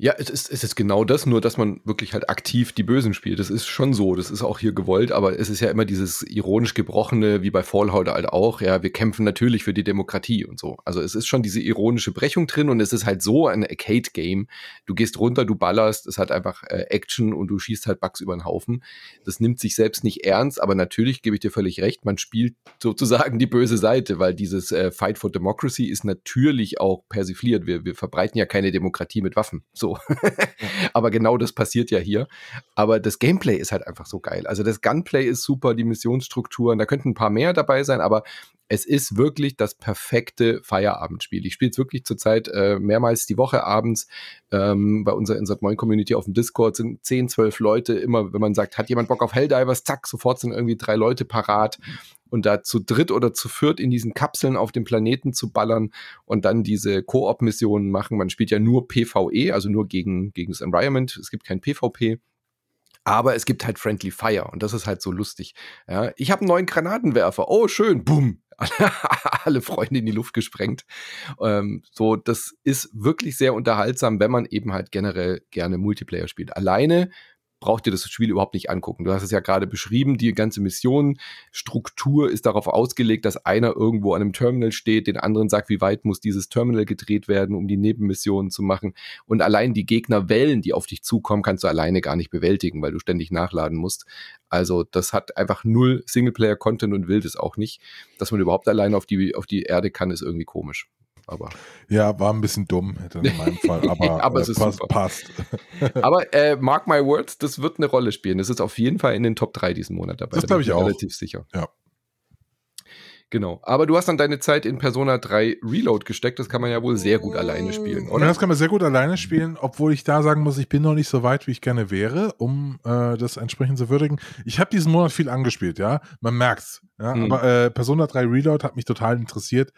Ja, es ist, es ist genau das, nur dass man wirklich halt aktiv die Bösen spielt. Das ist schon so, das ist auch hier gewollt, aber es ist ja immer dieses ironisch gebrochene, wie bei Fallout halt auch, ja, wir kämpfen natürlich für die Demokratie und so. Also es ist schon diese ironische Brechung drin und es ist halt so ein Arcade-Game. Du gehst runter, du ballerst, es hat einfach äh, Action und du schießt halt Bugs über den Haufen. Das nimmt sich selbst nicht ernst, aber natürlich gebe ich dir völlig recht, man spielt sozusagen die böse Seite, weil dieses äh, Fight for Democracy ist natürlich auch persifliert. Wir, wir verbreiten ja keine Demokratie mit Waffen. So. *laughs* Aber genau das passiert ja hier. Aber das Gameplay ist halt einfach so geil. Also das Gunplay ist super, die Missionsstrukturen, da könnten ein paar mehr dabei sein, aber Es ist wirklich das perfekte Feierabendspiel. Ich spiele es wirklich zurzeit äh, mehrmals die Woche abends. Ähm, bei unserer Insert Moin Community auf dem Discord sind 10, 12 Leute. Immer, wenn man sagt, hat jemand Bock auf Helldivers, zack, sofort sind irgendwie drei Leute parat und da zu dritt oder zu viert in diesen Kapseln auf dem Planeten zu ballern und dann diese Koop-Missionen machen. Man spielt ja nur PvE, also nur gegen, gegen das Environment. Es gibt kein PvP. Aber es gibt halt Friendly Fire und das ist halt so lustig. Ja, ich habe einen neuen Granatenwerfer. Oh, schön. Boom. *laughs* Alle Freunde in die Luft gesprengt. Ähm, so, das ist wirklich sehr unterhaltsam, wenn man eben halt generell gerne Multiplayer spielt. Alleine braucht ihr das Spiel überhaupt nicht angucken. Du hast es ja gerade beschrieben, die ganze Missionstruktur ist darauf ausgelegt, dass einer irgendwo an einem Terminal steht, den anderen sagt, wie weit muss dieses Terminal gedreht werden, um die Nebenmissionen zu machen. Und allein die Gegnerwellen, die auf dich zukommen, kannst du alleine gar nicht bewältigen, weil du ständig nachladen musst. Also das hat einfach null Singleplayer-Content und will das auch nicht. Dass man überhaupt alleine auf die, auf die Erde kann, ist irgendwie komisch aber. Ja, war ein bisschen dumm in meinem Fall, *laughs* aber, aber es äh, passt. passt. *laughs* aber äh, mark my words, das wird eine Rolle spielen. Das ist auf jeden Fall in den Top 3 diesen Monat dabei. Das glaube ich auch. Relativ sicher. Ja. Genau. Aber du hast dann deine Zeit in Persona 3 Reload gesteckt. Das kann man ja wohl sehr gut alleine spielen, oder? Das kann man sehr gut alleine spielen, obwohl ich da sagen muss, ich bin noch nicht so weit, wie ich gerne wäre, um äh, das entsprechend zu würdigen. Ich habe diesen Monat viel angespielt, ja. Man merkt's. Ja? Mhm. Aber äh, Persona 3 Reload hat mich total interessiert.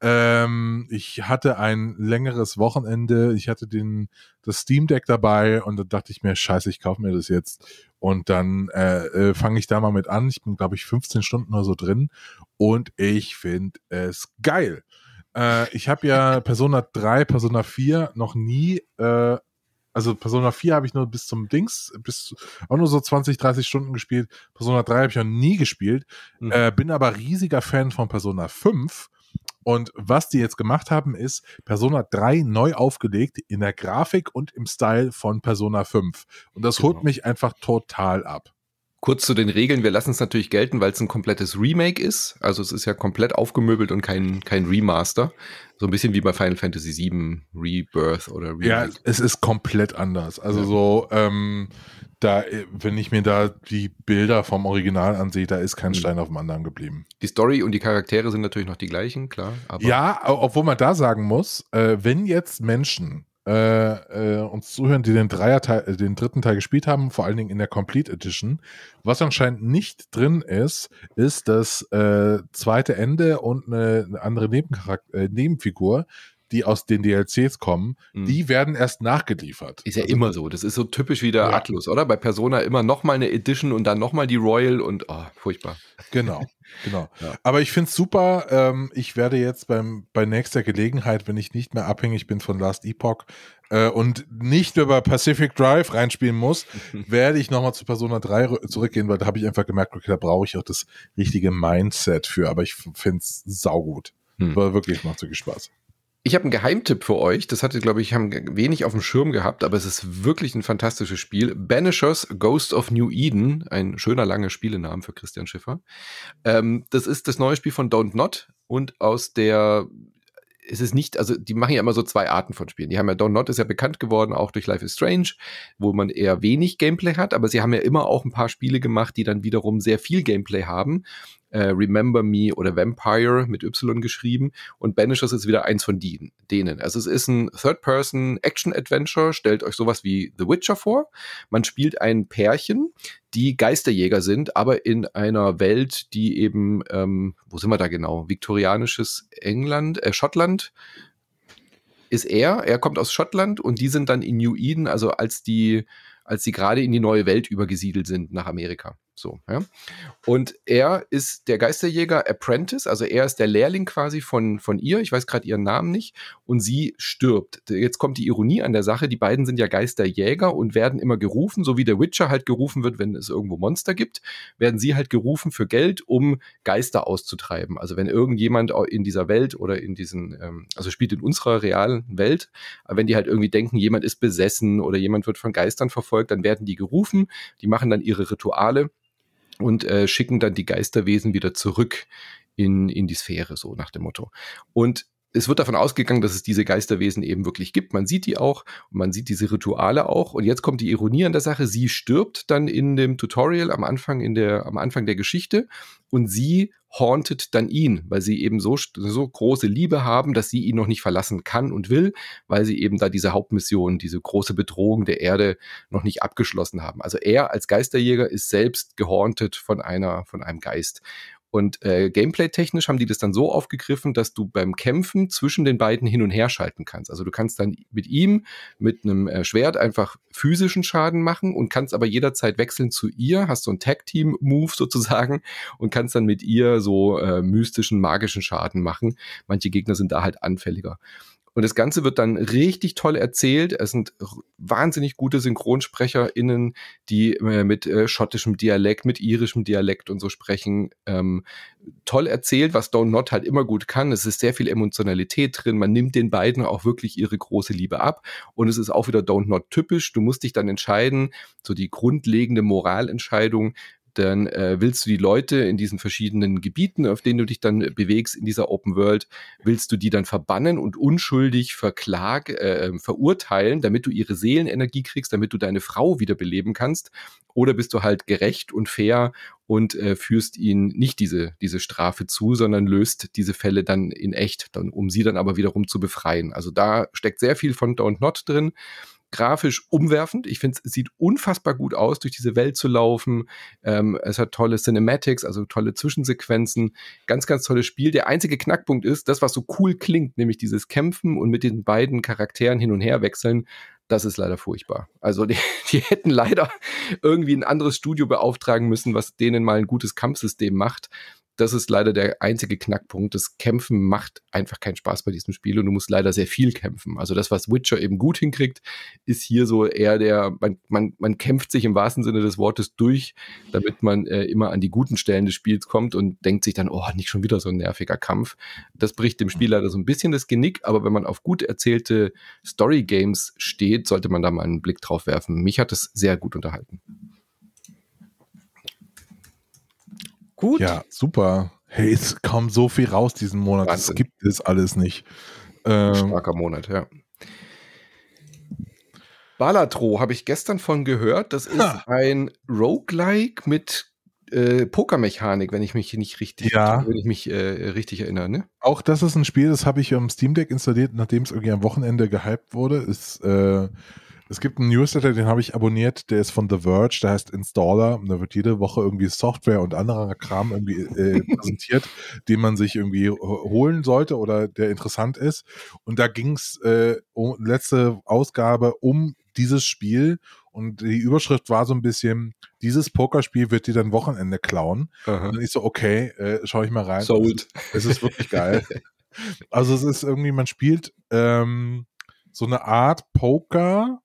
Ähm, ich hatte ein längeres Wochenende. Ich hatte den, das Steam Deck dabei und da dachte ich mir, scheiße, ich kaufe mir das jetzt. Und dann äh, äh, fange ich da mal mit an. Ich bin, glaube ich, 15 Stunden oder so drin und ich finde es geil. Äh, ich habe ja Persona 3, Persona 4 noch nie, äh, also Persona 4 habe ich nur bis zum Dings, bis auch nur so 20, 30 Stunden gespielt. Persona 3 habe ich noch nie gespielt, mhm. äh, bin aber riesiger Fan von Persona 5 und was die jetzt gemacht haben, ist Persona 3 neu aufgelegt in der Grafik und im Style von Persona 5. Und das genau. holt mich einfach total ab. Kurz zu den Regeln. Wir lassen es natürlich gelten, weil es ein komplettes Remake ist. Also es ist ja komplett aufgemöbelt und kein, kein Remaster. So ein bisschen wie bei Final Fantasy VII Rebirth oder Remake. Ja, es ist komplett anders. Also ja. so, ähm, da, wenn ich mir da die Bilder vom Original ansehe, da ist kein mhm. Stein auf dem anderen geblieben. Die Story und die Charaktere sind natürlich noch die gleichen, klar. ja, obwohl man da sagen muss, äh, wenn jetzt Menschen äh, äh, uns zuhören, die den Dreierteil, äh, den dritten Teil gespielt haben, vor allen Dingen in der Complete Edition, was anscheinend nicht drin ist, ist das äh, zweite Ende und eine, eine andere Nebencharakter, äh, Nebenfigur, die aus den DLCs kommen, mhm. die werden erst nachgeliefert. Ist ja also, immer so. Das ist so typisch wie der ja. Atlus, oder? Bei Persona immer nochmal eine Edition und dann nochmal die Royal und oh, furchtbar. Genau, genau. *laughs* Ja. Aber ich finde es super. Ähm, ich werde jetzt beim, bei nächster Gelegenheit, wenn ich nicht mehr abhängig bin von Last Epoch äh, und nicht über Pacific Drive reinspielen muss, *laughs* werde ich nochmal zu Persona 3 zurückgehen, weil da habe ich einfach gemerkt, okay, da brauche ich auch das richtige Mindset für. Aber ich finde es saugut. Hm. Aber wirklich macht wirklich Spaß. Ich habe einen Geheimtipp für euch. Das hatte, glaube ich, haben wenig auf dem Schirm gehabt, aber es ist wirklich ein fantastisches Spiel. Banishers Ghost of New Eden, ein schöner langer Spielenamen für Christian Schiffer. Ähm, das ist das neue Spiel von Don't Not und aus der es ist nicht, also die machen ja immer so zwei Arten von Spielen. Die haben ja Don't Not ist ja bekannt geworden, auch durch Life is Strange, wo man eher wenig Gameplay hat, aber sie haben ja immer auch ein paar Spiele gemacht, die dann wiederum sehr viel Gameplay haben äh, Remember Me oder Vampire mit Y geschrieben und Banishers ist wieder eins von die, denen. Also es ist ein Third-Person-Action-Adventure, stellt euch sowas wie The Witcher vor. Man spielt ein Pärchen, die Geisterjäger sind, aber in einer Welt, die eben, ähm, wo sind wir da genau? Viktorianisches England, äh, Schottland ist er. Er kommt aus Schottland und die sind dann in New Eden, also als die, als sie gerade in die neue Welt übergesiedelt sind nach Amerika. So, ja. Und er ist der Geisterjäger Apprentice, also er ist der Lehrling quasi von, von ihr, ich weiß gerade ihren Namen nicht, und sie stirbt. Jetzt kommt die Ironie an der Sache, die beiden sind ja Geisterjäger und werden immer gerufen, so wie der Witcher halt gerufen wird, wenn es irgendwo Monster gibt, werden sie halt gerufen für Geld, um Geister auszutreiben. Also wenn irgendjemand in dieser Welt oder in diesen, ähm, also spielt in unserer realen Welt, wenn die halt irgendwie denken, jemand ist besessen oder jemand wird von Geistern verfolgt, dann werden die gerufen, die machen dann ihre Rituale und äh, schicken dann die Geisterwesen wieder zurück in, in die Sphäre, so nach dem Motto. Und es wird davon ausgegangen, dass es diese Geisterwesen eben wirklich gibt. Man sieht die auch und man sieht diese Rituale auch. Und jetzt kommt die Ironie an der Sache. Sie stirbt dann in dem Tutorial am Anfang, in der, am Anfang der Geschichte und sie hauntet dann ihn, weil sie eben so, so große Liebe haben, dass sie ihn noch nicht verlassen kann und will, weil sie eben da diese Hauptmission, diese große Bedrohung der Erde noch nicht abgeschlossen haben. Also er als Geisterjäger ist selbst gehauntet von einer, von einem Geist. Und äh, gameplay-technisch haben die das dann so aufgegriffen, dass du beim Kämpfen zwischen den beiden hin und her schalten kannst. Also du kannst dann mit ihm mit einem äh, Schwert einfach physischen Schaden machen und kannst aber jederzeit wechseln zu ihr, hast so ein Tag-Team-Move *laughs* sozusagen und kannst dann mit ihr so äh, mystischen, magischen Schaden machen. Manche Gegner sind da halt anfälliger. Und das Ganze wird dann richtig toll erzählt. Es sind wahnsinnig gute SynchronsprecherInnen, die äh, mit äh, schottischem Dialekt, mit irischem Dialekt und so sprechen. Ähm, toll erzählt, was Don't Not halt immer gut kann. Es ist sehr viel Emotionalität drin. Man nimmt den beiden auch wirklich ihre große Liebe ab. Und es ist auch wieder Don't Not typisch. Du musst dich dann entscheiden, so die grundlegende Moralentscheidung, dann äh, willst du die Leute in diesen verschiedenen Gebieten, auf denen du dich dann bewegst in dieser Open World, willst du die dann verbannen und unschuldig verklag, äh, verurteilen, damit du ihre Seelenenergie kriegst, damit du deine Frau wiederbeleben kannst? Oder bist du halt gerecht und fair und äh, führst ihnen nicht diese, diese Strafe zu, sondern löst diese Fälle dann in echt, dann, um sie dann aber wiederum zu befreien. Also da steckt sehr viel von Don't Not drin grafisch umwerfend. Ich finde, es sieht unfassbar gut aus, durch diese Welt zu laufen. Ähm, es hat tolle Cinematics, also tolle Zwischensequenzen. Ganz, ganz tolles Spiel. Der einzige Knackpunkt ist, das, was so cool klingt, nämlich dieses Kämpfen und mit den beiden Charakteren hin und her wechseln, das ist leider furchtbar. Also die, *laughs* die hätten leider irgendwie ein anderes Studio beauftragen müssen, was denen mal ein gutes Kampfsystem macht, das ist leider der einzige Knackpunkt. Das Kämpfen macht einfach keinen Spaß bei diesem Spiel und du musst leider sehr viel kämpfen. Also das, was Witcher eben gut hinkriegt, ist hier so eher der, man, man, man kämpft sich im wahrsten Sinne des Wortes durch, damit man äh, immer an die guten Stellen des Spiels kommt und denkt sich dann, oh, nicht schon wieder so ein nerviger Kampf. Das bricht dem Spiel leider so ein bisschen das Genick, aber wenn man auf gut erzählte Story-Games steht, sollte man da mal einen Blick drauf werfen. Mich hat es sehr gut unterhalten. Gut. Ja, super. Hey, es kommt so viel raus diesen Monat. Wahnsinn. Das gibt es alles nicht. Ähm, Starker Monat, ja. Balatro habe ich gestern von gehört. Das ist ha. ein Roguelike mit äh, Pokermechanik, wenn ich mich nicht richtig, ja. wenn ich mich äh, richtig erinnere. Ne? Auch das ist ein Spiel, das habe ich am Steam Deck installiert, nachdem es irgendwie am Wochenende gehypt wurde. Ist äh, es gibt einen Newsletter, den habe ich abonniert, der ist von The Verge, der heißt Installer. Und da wird jede Woche irgendwie Software und anderer Kram irgendwie äh, *laughs* präsentiert, den man sich irgendwie holen sollte oder der interessant ist. Und da ging es äh, um letzte Ausgabe um dieses Spiel und die Überschrift war so ein bisschen, dieses Pokerspiel wird dir dann Wochenende klauen. Aha. Und ich so, okay, äh, schau ich mal rein. Sold. Es ist wirklich geil. *laughs* also es ist irgendwie, man spielt ähm, so eine Art Poker,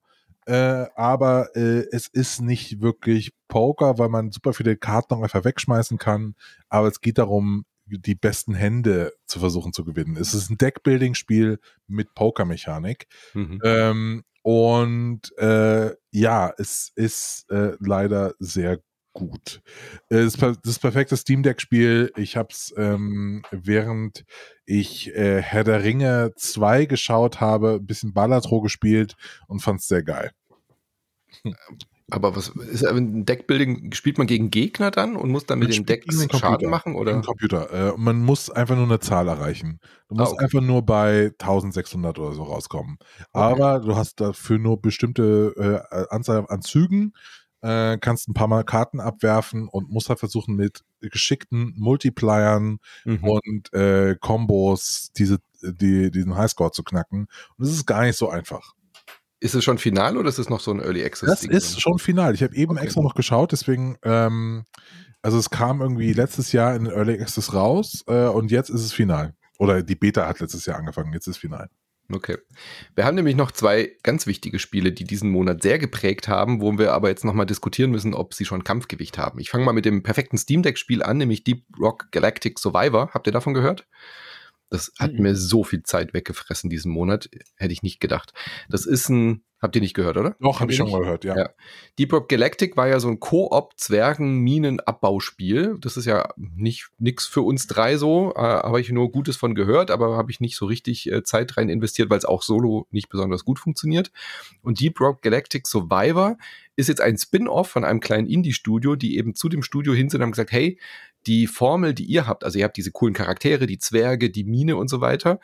äh, aber äh, es ist nicht wirklich Poker, weil man super viele Karten noch einfach wegschmeißen kann. Aber es geht darum, die besten Hände zu versuchen zu gewinnen. Es ist ein Deckbuilding-Spiel mit Poker-Mechanik. Mhm. Ähm, und äh, ja, es ist äh, leider sehr gut. Das, das perfekte Steam Deck Spiel. Ich habe es ähm, während ich äh, Herr der Ringe 2 geschaut habe, ein bisschen Ballatro gespielt und fand es sehr geil. Aber was ist ein Deckbuilding, spielt man gegen Gegner dann und muss dann mit dem Deck Schaden machen? Oder? Gegen Computer. Äh, man muss einfach nur eine Zahl erreichen. Du musst ah, okay. einfach nur bei 1600 oder so rauskommen. Okay. Aber du hast dafür nur bestimmte äh, Anzahl an Zügen, äh, kannst ein paar Mal Karten abwerfen und musst halt versuchen mit geschickten Multipliern mhm. und äh, Combos diese, die, diesen Highscore zu knacken. Und es ist gar nicht so einfach. Ist es schon final oder ist es noch so ein Early Access? Das ist schon final. Ich habe eben okay. extra noch geschaut, deswegen, ähm, also es kam irgendwie letztes Jahr in Early Access raus äh, und jetzt ist es final. Oder die Beta hat letztes Jahr angefangen, jetzt ist es final. Okay. Wir haben nämlich noch zwei ganz wichtige Spiele, die diesen Monat sehr geprägt haben, wo wir aber jetzt nochmal diskutieren müssen, ob sie schon Kampfgewicht haben. Ich fange mal mit dem perfekten Steam Deck-Spiel an, nämlich Deep Rock Galactic Survivor. Habt ihr davon gehört? Das hat mhm. mir so viel Zeit weggefressen diesen Monat. Hätte ich nicht gedacht. Das ist ein, habt ihr nicht gehört, oder? Doch, habe ich schon mal gehört, ja. ja. Deep Rock Galactic war ja so ein Koop-Zwergen-Minen-Abbauspiel. Das ist ja nicht nix für uns drei so, äh, habe ich nur Gutes von gehört, aber habe ich nicht so richtig äh, Zeit rein investiert, weil es auch solo nicht besonders gut funktioniert. Und Deep Rock Galactic Survivor ist jetzt ein Spin-off von einem kleinen Indie-Studio, die eben zu dem Studio hin sind und haben gesagt, hey, die Formel, die ihr habt, also ihr habt diese coolen Charaktere, die Zwerge, die Mine und so weiter.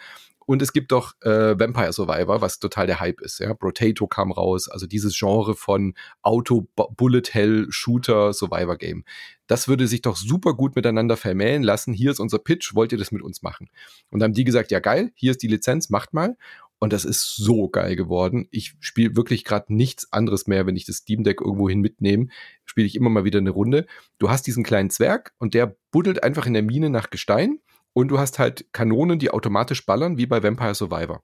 Und es gibt doch äh, Vampire Survivor, was total der Hype ist. Ja? Brotato kam raus, also dieses Genre von Auto, Bullet Hell, Shooter, Survivor Game. Das würde sich doch super gut miteinander vermählen lassen. Hier ist unser Pitch, wollt ihr das mit uns machen? Und dann haben die gesagt, ja geil, hier ist die Lizenz, macht mal. Und das ist so geil geworden. Ich spiele wirklich gerade nichts anderes mehr, wenn ich das Steam Deck irgendwohin mitnehme. Spiele ich immer mal wieder eine Runde. Du hast diesen kleinen Zwerg und der buddelt einfach in der Mine nach Gestein und du hast halt Kanonen, die automatisch ballern, wie bei Vampire Survivor.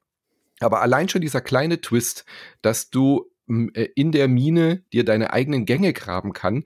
Aber allein schon dieser kleine Twist, dass du äh, in der Mine dir deine eigenen Gänge graben kann,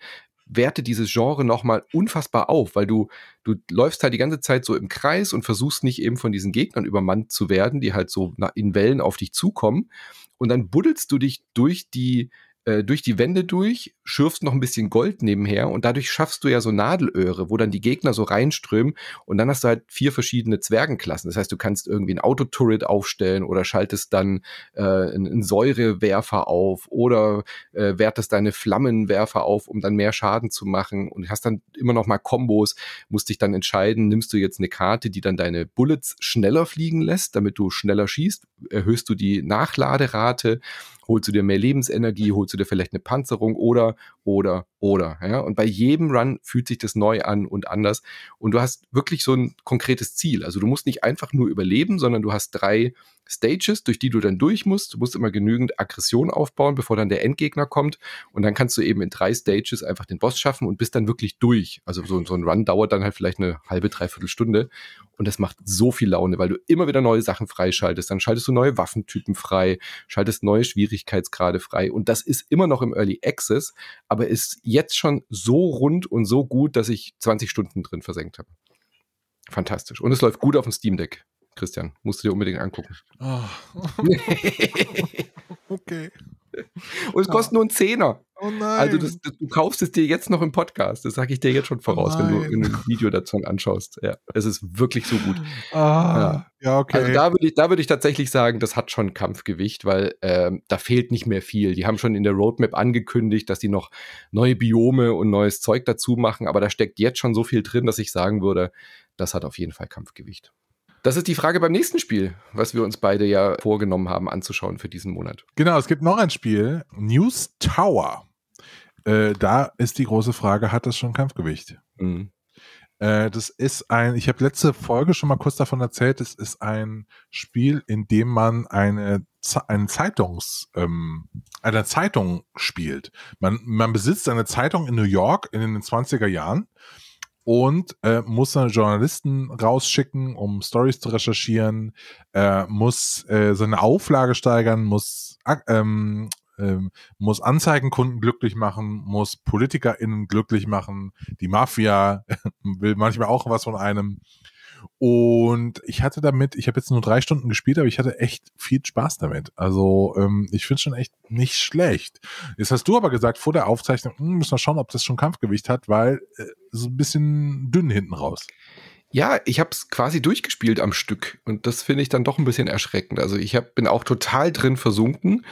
wertet dieses Genre nochmal unfassbar auf, weil du, du läufst halt die ganze Zeit so im Kreis und versuchst nicht eben von diesen Gegnern übermannt zu werden, die halt so in Wellen auf dich zukommen. Und dann buddelst du dich durch die, äh, durch die Wände durch, schürfst noch ein bisschen Gold nebenher und dadurch schaffst du ja so Nadelöhre, wo dann die Gegner so reinströmen und dann hast du halt vier verschiedene Zwergenklassen. Das heißt, du kannst irgendwie ein Autoturret aufstellen oder schaltest dann äh, einen Säurewerfer auf oder äh, wertest deine Flammenwerfer auf, um dann mehr Schaden zu machen und hast dann immer noch mal Kombos, musst dich dann entscheiden, nimmst du jetzt eine Karte, die dann deine Bullets schneller fliegen lässt, damit du schneller schießt, erhöhst du die Nachladerate holst du dir mehr Lebensenergie, holst du dir vielleicht eine Panzerung oder, oder, oder. Ja? Und bei jedem Run fühlt sich das neu an und anders. Und du hast wirklich so ein konkretes Ziel. Also du musst nicht einfach nur überleben, sondern du hast drei Stages, durch die du dann durch musst. Du musst immer genügend Aggression aufbauen, bevor dann der Endgegner kommt. Und dann kannst du eben in drei Stages einfach den Boss schaffen und bist dann wirklich durch. Also so, so ein Run dauert dann halt vielleicht eine halbe, dreiviertel Stunde. Und das macht so viel Laune, weil du immer wieder neue Sachen freischaltest. Dann schaltest du neue Waffentypen frei, schaltest neue Schwierigkeitsgrade frei. Und das ist immer noch im Early Access, aber ist jetzt schon so rund und so gut, dass ich 20 Stunden drin versenkt habe. Fantastisch. Und es läuft gut auf dem Steam Deck. Christian. Musst du dir unbedingt angucken. Oh. *laughs* *laughs* okay. *laughs* Und es kostet nur einen Zehner. Oh nein. Also das, das, du kaufst es dir jetzt noch im Podcast. Das sage ich dir jetzt schon voraus, oh wenn, du, ein Video dazu anschaust. Ja, es ist wirklich so gut. Ah, ja. ja, okay. Also da würde ich, da ich tatsächlich sagen, das hat schon Kampfgewicht, weil ähm, da fehlt nicht mehr viel. Die haben schon in der Roadmap angekündigt, dass die noch neue Biome und neues Zeug dazu machen, aber da steckt jetzt schon so viel drin, dass ich sagen würde, das hat auf jeden Fall Kampfgewicht. Das ist die Frage beim nächsten Spiel, was wir uns beide ja vorgenommen haben anzuschauen für diesen Monat. Genau, es gibt noch ein Spiel, News Tower. Äh, da ist die große Frage, hat das schon Kampfgewicht? Mhm. Äh, das ist ein, ich habe letzte Folge schon mal kurz davon erzählt, es ist ein Spiel, in dem man eine, eine Zeitungs, ähm, eine Zeitung spielt. Man, man besitzt eine Zeitung in New York in den 20er Jahren und äh, muss dann Journalisten rausschicken, um Stories zu recherchieren, äh, muss äh, seine Auflage steigern, muss ähm, ähm, muss Anzeigenkunden glücklich machen, muss PolitikerInnen glücklich machen, die Mafia *laughs* will manchmal auch was von einem. Und ich hatte damit, ich habe jetzt nur drei Stunden gespielt, aber ich hatte echt viel Spaß damit. Also ähm, ich finde schon echt nicht schlecht. Jetzt hast du aber gesagt vor der Aufzeichnung, hm, müssen wir schauen, ob das schon Kampfgewicht hat, weil äh, so ein bisschen dünn hinten raus. Ja, ich habe es quasi durchgespielt am Stück und das finde ich dann doch ein bisschen erschreckend. Also ich hab, bin auch total drin versunken.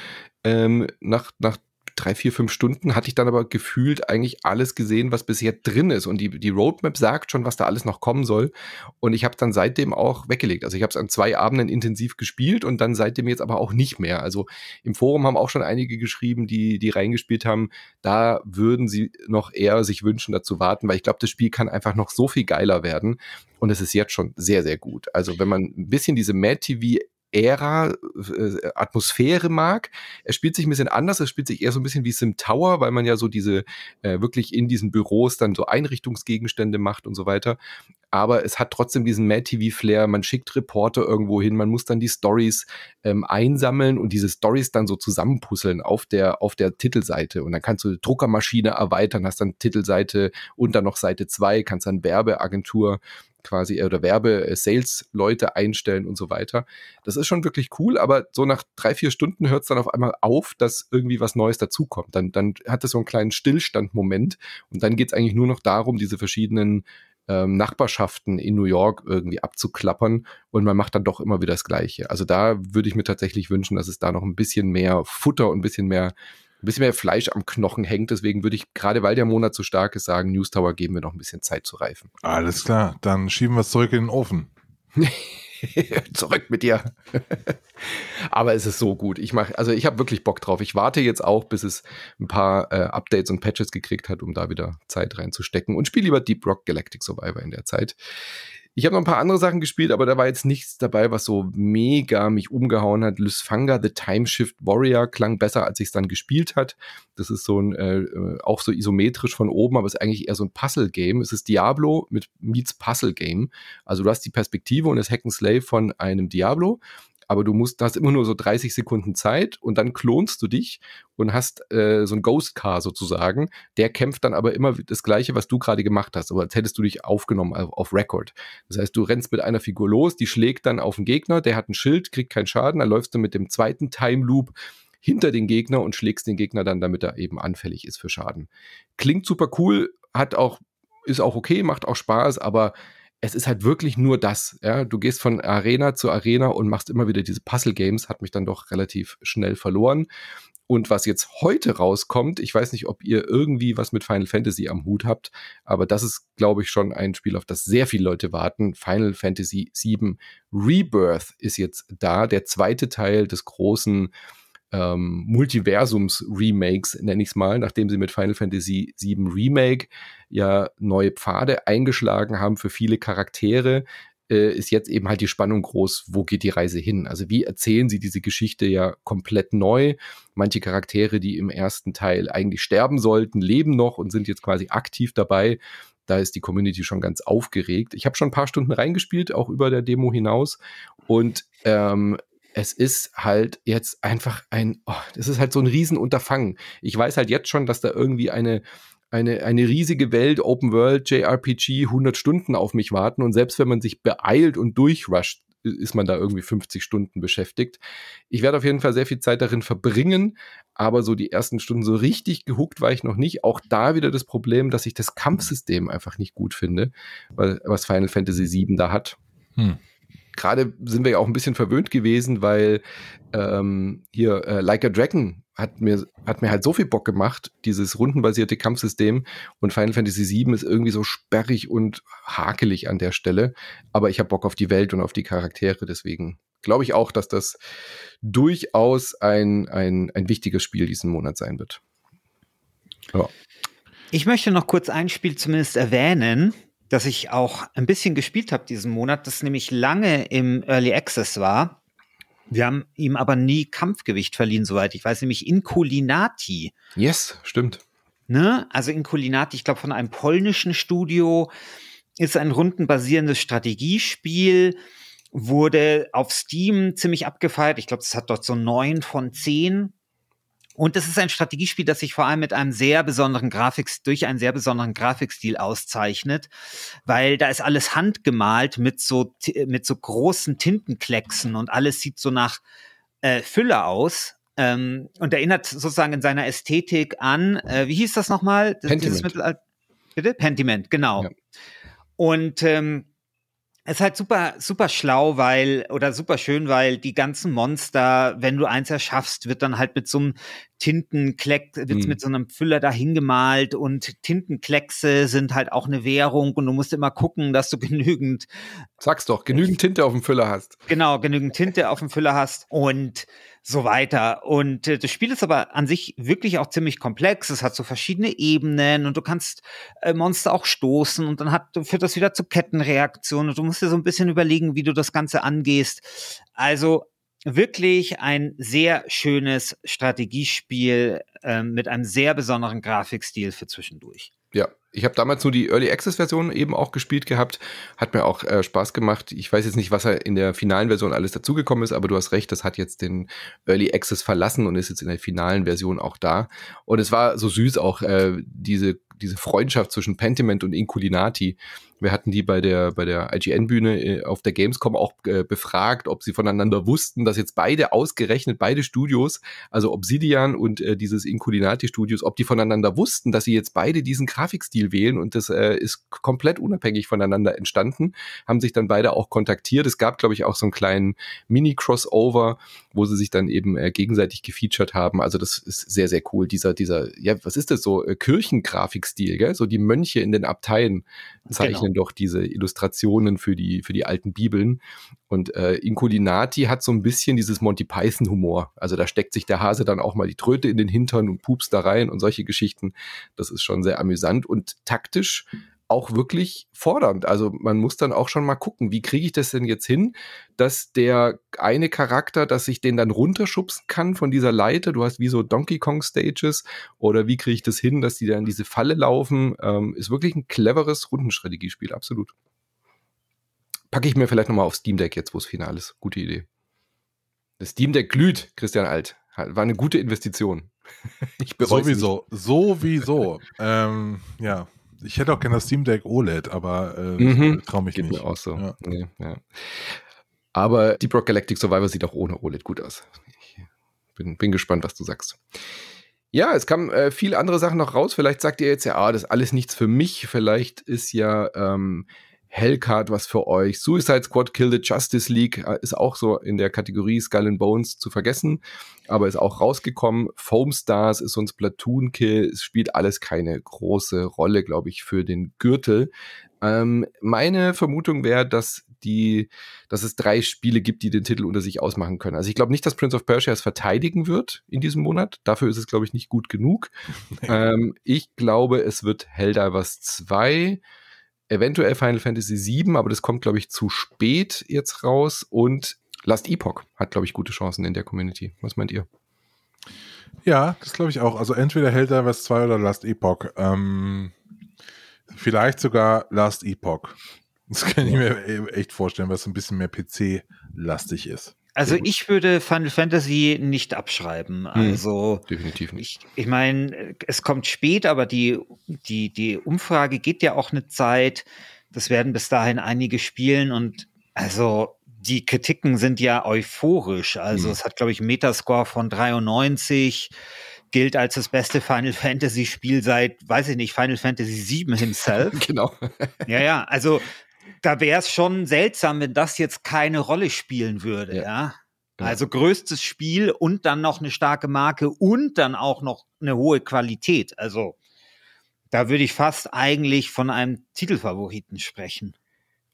Ähm, nach, nach drei, vier, fünf Stunden hatte ich dann aber gefühlt eigentlich alles gesehen, was bisher drin ist. Und die, die Roadmap sagt schon, was da alles noch kommen soll. Und ich habe dann seitdem auch weggelegt. Also ich habe es an zwei Abenden intensiv gespielt und dann seitdem jetzt aber auch nicht mehr. Also im Forum haben auch schon einige geschrieben, die, die reingespielt haben, da würden sie noch eher sich wünschen, dazu warten, weil ich glaube, das Spiel kann einfach noch so viel geiler werden. Und es ist jetzt schon sehr, sehr gut. Also wenn man ein bisschen diese Mad TV Ära, äh, Atmosphäre mag. Er spielt sich ein bisschen anders, er spielt sich eher so ein bisschen wie Sim Tower, weil man ja so diese äh, wirklich in diesen Büros dann so Einrichtungsgegenstände macht und so weiter. Aber es hat trotzdem diesen Mad TV Flair. Man schickt Reporter irgendwo hin, man muss dann die Stories ähm, einsammeln und diese Stories dann so zusammenpuzzeln auf der auf der Titelseite und dann kannst du Druckermaschine erweitern, hast dann Titelseite und dann noch Seite 2, kannst dann Werbeagentur quasi oder Werbe-Sales-Leute äh, einstellen und so weiter. Das ist schon wirklich cool, aber so nach drei, vier Stunden hört es dann auf einmal auf, dass irgendwie was Neues dazukommt. Dann, dann hat es so einen kleinen Stillstand-Moment und dann geht es eigentlich nur noch darum, diese verschiedenen ähm, Nachbarschaften in New York irgendwie abzuklappern und man macht dann doch immer wieder das Gleiche. Also da würde ich mir tatsächlich wünschen, dass es da noch ein bisschen mehr Futter und ein bisschen mehr ein bisschen mehr Fleisch am Knochen hängt. Deswegen würde ich, gerade weil der Monat so stark ist, sagen, News Tower geben wir noch ein bisschen Zeit zu reifen. Alles klar, dann schieben wir es zurück in den Ofen. *laughs* Zurück mit dir. Aber es ist so gut. Ich mache, also ich habe wirklich Bock drauf. Ich warte jetzt auch, bis es ein paar äh, Updates und Patches gekriegt hat, um da wieder Zeit reinzustecken und spiele lieber Deep Rock Galactic Survivor in der Zeit. Ich habe noch ein paar andere Sachen gespielt, aber da war jetzt nichts dabei, was so mega mich umgehauen hat. Lysfanga The Time Shift Warrior klang besser, als ich es dann gespielt hat. Das ist so ein, äh, äh, auch so isometrisch von oben, aber ist eigentlich eher so ein Puzzle-Game. Es ist Diablo mit Meets Puzzle-Game. Also du hast die Perspektive und das Hack and Slay von einem Diablo aber du musst, hast immer nur so 30 Sekunden Zeit und dann klonst du dich und hast äh, so ein Ghost Car sozusagen. Der kämpft dann aber immer das Gleiche, was du gerade gemacht hast, aber als hättest du dich aufgenommen auf, auf Record. Das heißt, du rennst mit einer Figur los, die schlägt dann auf den Gegner, der hat ein Schild, kriegt keinen Schaden, dann läufst du mit dem zweiten Time Loop hinter den Gegner und schlägst den Gegner dann, damit er eben anfällig ist für Schaden. Klingt super cool, hat auch, ist auch okay, macht auch Spaß, aber es ist halt wirklich nur das. Ja? Du gehst von Arena zu Arena und machst immer wieder diese Puzzle-Games, hat mich dann doch relativ schnell verloren. Und was jetzt heute rauskommt, ich weiß nicht, ob ihr irgendwie was mit Final Fantasy am Hut habt, aber das ist, glaube ich, schon ein Spiel, auf das sehr viele Leute warten. Final Fantasy VII Rebirth ist jetzt da, der zweite Teil des großen ähm, Multiversums-Remakes, nenne ich es mal, nachdem sie mit Final Fantasy VII Remake ja neue Pfade eingeschlagen haben für viele Charaktere, äh, ist jetzt eben halt die Spannung groß, wo geht die Reise hin? Also wie erzählen sie diese Geschichte ja komplett neu? Manche Charaktere, die im ersten Teil eigentlich sterben sollten, leben noch und sind jetzt quasi aktiv dabei. Da ist die Community schon ganz aufgeregt. Ich habe schon ein paar Stunden reingespielt, auch über der Demo hinaus. Und ähm, es ist halt jetzt einfach ein, oh, das ist halt so ein Riesenunterfangen. Ich weiß halt jetzt schon, dass da irgendwie eine, eine, eine riesige Welt, Open World, JRPG, 100 Stunden auf mich warten und selbst wenn man sich beeilt und durchrusht, ist man da irgendwie 50 Stunden beschäftigt. Ich werde auf jeden Fall sehr viel Zeit darin verbringen, aber so die ersten Stunden so richtig gehuckt war ich noch nicht. Auch da wieder das Problem, dass ich das Kampfsystem einfach nicht gut finde, weil, was Final Fantasy VII da hat. Hm gerade sind wir ja auch ein bisschen verwöhnt gewesen, weil ähm, hier äh, Like a Dragon hat mir, hat mir halt so viel Bock gemacht, dieses rundenbasierte Kampfsystem. Und Final Fantasy VII ist irgendwie so sperrig und hakelig an der Stelle. Aber ich habe Bock auf die Welt und auf die Charaktere. Deswegen glaube ich auch, dass das durchaus ein, ein, ein wichtiges Spiel diesen Monat sein wird. Ja. Ich möchte noch kurz ein Spiel zumindest erwähnen, das ich auch ein bisschen gespielt habe diesen Monat, das nämlich lange im Early Access war. Wir haben ihm aber nie Kampfgewicht verliehen, soweit ich weiß, nämlich Inculinati. Yes, stimmt. Ne? Also Inculinati, ich glaube, von einem polnischen Studio, ist ein rundenbasierendes Strategiespiel, wurde auf Steam ziemlich abgefeiert. Ich glaube, es hat dort so neun von zehn und es ist ein Strategiespiel, das sich vor allem mit einem sehr besonderen Grafik, durch einen sehr besonderen Grafikstil auszeichnet, weil da ist alles handgemalt mit so, mit so großen Tintenklecksen und alles sieht so nach äh, Fülle aus. Ähm, und erinnert sozusagen in seiner Ästhetik an, äh, wie hieß das nochmal? Pentiment. Bitte? Pentiment, genau. Ja. Und ähm, es ist halt super, super schlau, weil, oder super schön, weil die ganzen Monster, wenn du eins erschaffst, wird dann halt mit so einem Tintenkleck, wird mhm. mit so einem Füller dahin gemalt und Tintenkleckse sind halt auch eine Währung und du musst immer gucken, dass du *laughs* genügend. Sag's doch, genügend Tinte auf dem Füller hast. Genau, genügend Tinte auf dem Füller hast und so weiter. Und äh, das Spiel ist aber an sich wirklich auch ziemlich komplex. Es hat so verschiedene Ebenen und du kannst äh, Monster auch stoßen und dann hat, führt das wieder zu Kettenreaktionen und du musst dir so ein bisschen überlegen, wie du das Ganze angehst. Also wirklich ein sehr schönes Strategiespiel äh, mit einem sehr besonderen Grafikstil für zwischendurch. Ja, ich habe damals nur die Early Access Version eben auch gespielt gehabt. Hat mir auch äh, Spaß gemacht. Ich weiß jetzt nicht, was in der finalen Version alles dazugekommen ist, aber du hast recht, das hat jetzt den Early Access verlassen und ist jetzt in der finalen Version auch da. Und es war so süß auch, äh, diese, diese Freundschaft zwischen Pentiment und Inculinati. Wir hatten die bei der, bei der IGN-Bühne äh, auf der Gamescom auch äh, befragt, ob sie voneinander wussten, dass jetzt beide ausgerechnet, beide Studios, also Obsidian und äh, dieses Inculinati-Studios, ob die voneinander wussten, dass sie jetzt beide diesen Grafikstil wählen und das äh, ist komplett unabhängig voneinander entstanden, haben sich dann beide auch kontaktiert. Es gab, glaube ich, auch so einen kleinen Mini-Crossover, wo sie sich dann eben äh, gegenseitig gefeatured haben. Also das ist sehr, sehr cool. Dieser, dieser, ja, was ist das so? Äh, Kirchengrafikstil, gell? So die Mönche in den Abteien zeichnen genau. Doch diese Illustrationen für die, für die alten Bibeln. Und äh, Inculinati hat so ein bisschen dieses Monty Python-Humor. Also da steckt sich der Hase dann auch mal die Tröte in den Hintern und pupst da rein und solche Geschichten. Das ist schon sehr amüsant und taktisch auch wirklich fordernd. Also man muss dann auch schon mal gucken, wie kriege ich das denn jetzt hin, dass der eine Charakter, dass ich den dann runterschubsen kann von dieser Leiter, du hast wie so Donkey Kong Stages, oder wie kriege ich das hin, dass die dann in diese Falle laufen, ähm, ist wirklich ein cleveres Rundenstrategiespiel, absolut. Packe ich mir vielleicht nochmal auf Steam Deck jetzt, wo es final ist. Gute Idee. Das Steam Deck glüht, Christian Alt. War eine gute Investition. *laughs* ich sowieso, sowieso. ähm, ja, ich hätte auch gerne das Steam Deck OLED, aber äh, mhm. traue mich Geht nicht. Mir auch so. Ja. Nee, ja. Aber Deep Rock Galactic Survivor sieht auch ohne OLED gut aus. Ich bin, bin gespannt, was du sagst. Ja, es kamen äh, viele andere Sachen noch raus. Vielleicht sagt ihr jetzt ja, ah, das ist alles nichts für mich. Vielleicht ist ja ähm, Hellcard was für euch. Suicide Squad Kill the Justice League äh, ist auch so in der Kategorie Skull and Bones zu vergessen, aber ist auch rausgekommen. Foam Stars ist so ein Splatoon Kill. Es spielt alles keine große Rolle, glaube ich, für den Gürtel. Ähm, meine Vermutung wäre, dass die, dass es drei Spiele gibt, die den Titel unter sich ausmachen können. Also ich glaube nicht, dass Prince of Persia es verteidigen wird in diesem Monat. Dafür ist es, glaube ich, nicht gut genug. *laughs* ähm, ich glaube, es wird Helldivers 2 eventuell Final Fantasy VII, aber das kommt, glaube ich, zu spät jetzt raus. Und Last Epoch hat, glaube ich, gute Chancen in der Community. Was meint ihr? Ja, das glaube ich auch. Also entweder Helldivers 2 oder Last Epoch. Ähm, vielleicht sogar Last Epoch. Das kann ich mir echt vorstellen, was ein bisschen mehr PC-lastig ist. Also ich würde Final Fantasy nicht abschreiben. Hm, also definitiv nicht. Ich, ich meine, es kommt spät, aber die, die, die Umfrage geht ja auch eine Zeit. Das werden bis dahin einige spielen und also die Kritiken sind ja euphorisch. Also mhm. es hat, glaube ich, einen Metascore von 93 gilt als das beste Final Fantasy Spiel seit, weiß ich nicht, Final Fantasy VII himself. *laughs* genau. ja, ja, also da wäre es schon seltsam, wenn das jetzt keine Rolle spielen würde, ja. ja? Also größtes Spiel und dann noch eine starke Marke und dann auch noch eine hohe Qualität. Also da würde ich fast eigentlich von einem Titelfavoriten sprechen.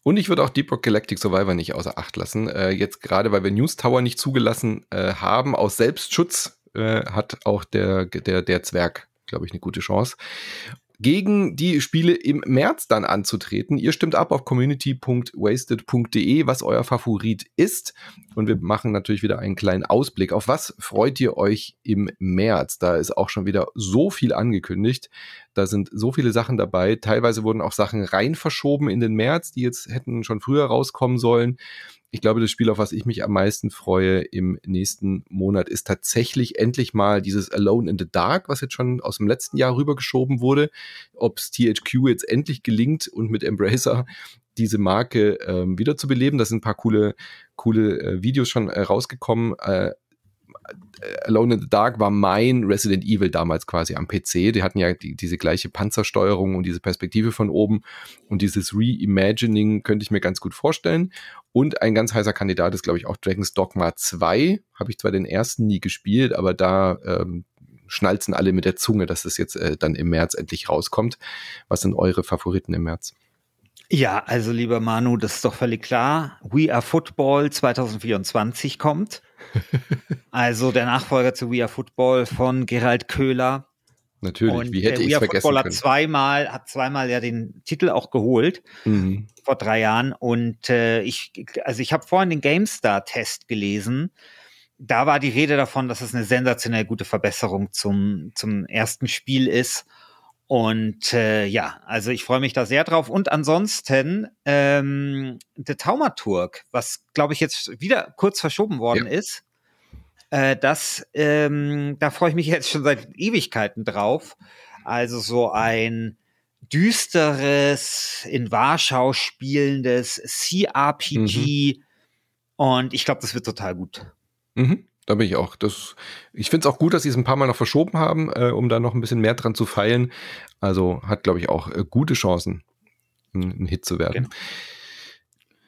Und ich würde auch Deep Rock Galactic Survivor nicht außer Acht lassen. Äh, jetzt gerade, weil wir News Tower nicht zugelassen äh, haben, aus Selbstschutz äh, hat auch der, der, der Zwerg, glaube ich, eine gute Chance gegen die Spiele im März dann anzutreten. Ihr stimmt ab auf community.wasted.de, was euer Favorit ist. Und wir machen natürlich wieder einen kleinen Ausblick. Auf was freut ihr euch im März? Da ist auch schon wieder so viel angekündigt. Da sind so viele Sachen dabei. Teilweise wurden auch Sachen rein verschoben in den März, die jetzt hätten schon früher rauskommen sollen ich glaube, das Spiel, auf was ich mich am meisten freue im nächsten Monat, ist tatsächlich endlich mal dieses Alone in the Dark, was jetzt schon aus dem letzten Jahr rübergeschoben wurde. Ob es THQ jetzt endlich gelingt und mit Embracer diese Marke ähm, wiederzubeleben. Da sind ein paar coole, coole äh, Videos schon äh, rausgekommen. Äh, Alone in the Dark war mein Resident Evil damals quasi am PC. Die hatten ja die, diese gleiche Panzersteuerung und diese Perspektive von oben. Und dieses Reimagining könnte ich mir ganz gut vorstellen. Und ein ganz heißer Kandidat ist, glaube ich, auch Dragon's Dogma 2. Habe ich zwar den ersten nie gespielt, aber da ähm, schnalzen alle mit der Zunge, dass das jetzt äh, dann im März endlich rauskommt. Was sind eure Favoriten im März? Ja, also lieber Manu, das ist doch völlig klar. We Are Football 2024 kommt. *laughs* also der Nachfolger zu We Are Football von Gerald Köhler. Natürlich, und wie hätte ich es vergessen Football hat zweimal, hat zweimal ja den Titel auch geholt mhm. vor drei Jahren. Und äh, ich, also ich habe vorhin den GameStar-Test gelesen. Da war die Rede davon, dass es eine sensationell gute Verbesserung zum, zum ersten Spiel ist. Und äh, ja, also ich freue mich da sehr drauf. Und ansonsten ähm, der Taumaturg, was glaube ich jetzt wieder kurz verschoben worden ja. ist, äh, das, ähm, da freue ich mich jetzt schon seit Ewigkeiten drauf. Also so ein düsteres, in Warschau spielendes CRPG. Mhm. Und ich glaube, das wird total gut. Mhm. Da bin ich auch. Das, ich finde es auch gut, dass sie es ein paar Mal noch verschoben haben, äh, um da noch ein bisschen mehr dran zu feilen. Also hat, glaube ich, auch äh, gute Chancen, ein, ein, Hit zu werden. Genau.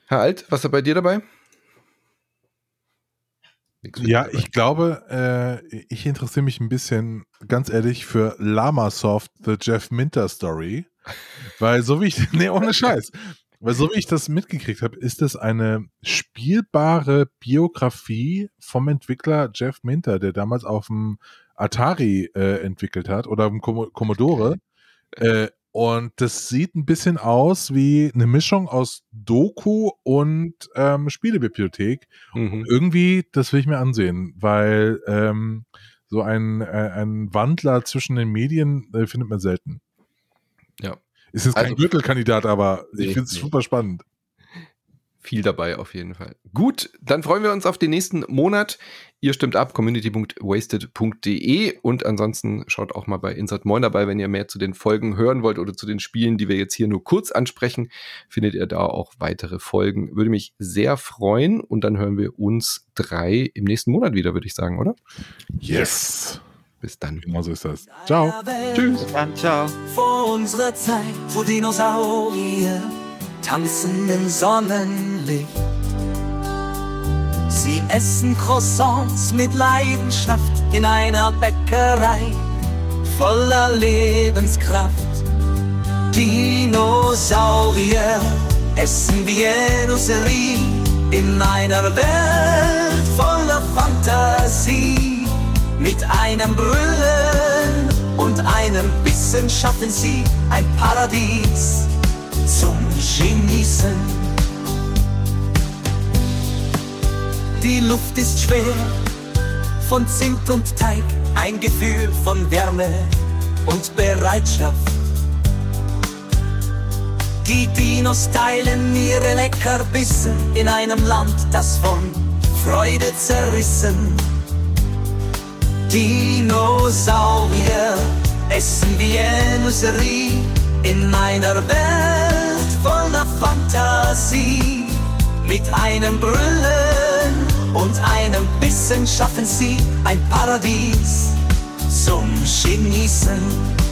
Herr Alt, was ist bei dir dabei? Ja, ich glaube, äh, ich interessiere mich ein bisschen, ganz ehrlich, für Lamasoft, The Jeff Minter Story. *laughs* Weil so wie ich, *laughs* nee, ohne Scheiß. Weil so wie ich das mitgekriegt habe, ist es eine spielbare Biografie vom Entwickler Jeff Minter, der damals auf dem Atari äh, entwickelt hat oder auf dem Commodore. Äh, und das sieht ein bisschen aus wie eine Mischung aus Doku und ähm, Spielebibliothek. Mhm. Und irgendwie, das will ich mir ansehen, weil ähm, so ein, äh, ein Wandler zwischen den Medien äh, findet man selten. Ist jetzt kein also, Gürtelkandidat, aber nee, ich finde es nee. super spannend viel dabei auf jeden Fall. Gut, dann freuen wir uns auf den nächsten Monat. Ihr stimmt ab, community.wasted.de und ansonsten schaut auch mal bei Insert Moin dabei, wenn ihr mehr zu den Folgen hören wollt oder zu den Spielen, die wir jetzt hier nur kurz ansprechen, findet ihr da auch weitere Folgen. Würde mich sehr freuen und dann hören wir uns drei im nächsten Monat wieder, würde ich sagen, oder? Yes. Bis dann. Genau so ist das. Ciao. Tschüss. Dann ciao. Vor unserer Zeit, wo Dinosaurier tanzen im Sonnenlicht. Sie essen Croissants mit Leidenschaft in einer Bäckerei voller Lebenskraft. Dinosaurier essen wie Jerusalem in einer Welt voller Fantasie. Mit einem Brüllen und einem Bissen schaffen sie ein Paradies zum Genießen. Die Luft ist schwer von Zimt und Teig, ein Gefühl von Wärme und Bereitschaft. Die Dinos teilen ihre Leckerbisse in einem Land, das von Freude zerrissen. Dinosaurier essen wie Enuserie in einer Welt voller Fantasie. Mit einem Brüllen und einem Bissen schaffen sie ein Paradies zum Genießen.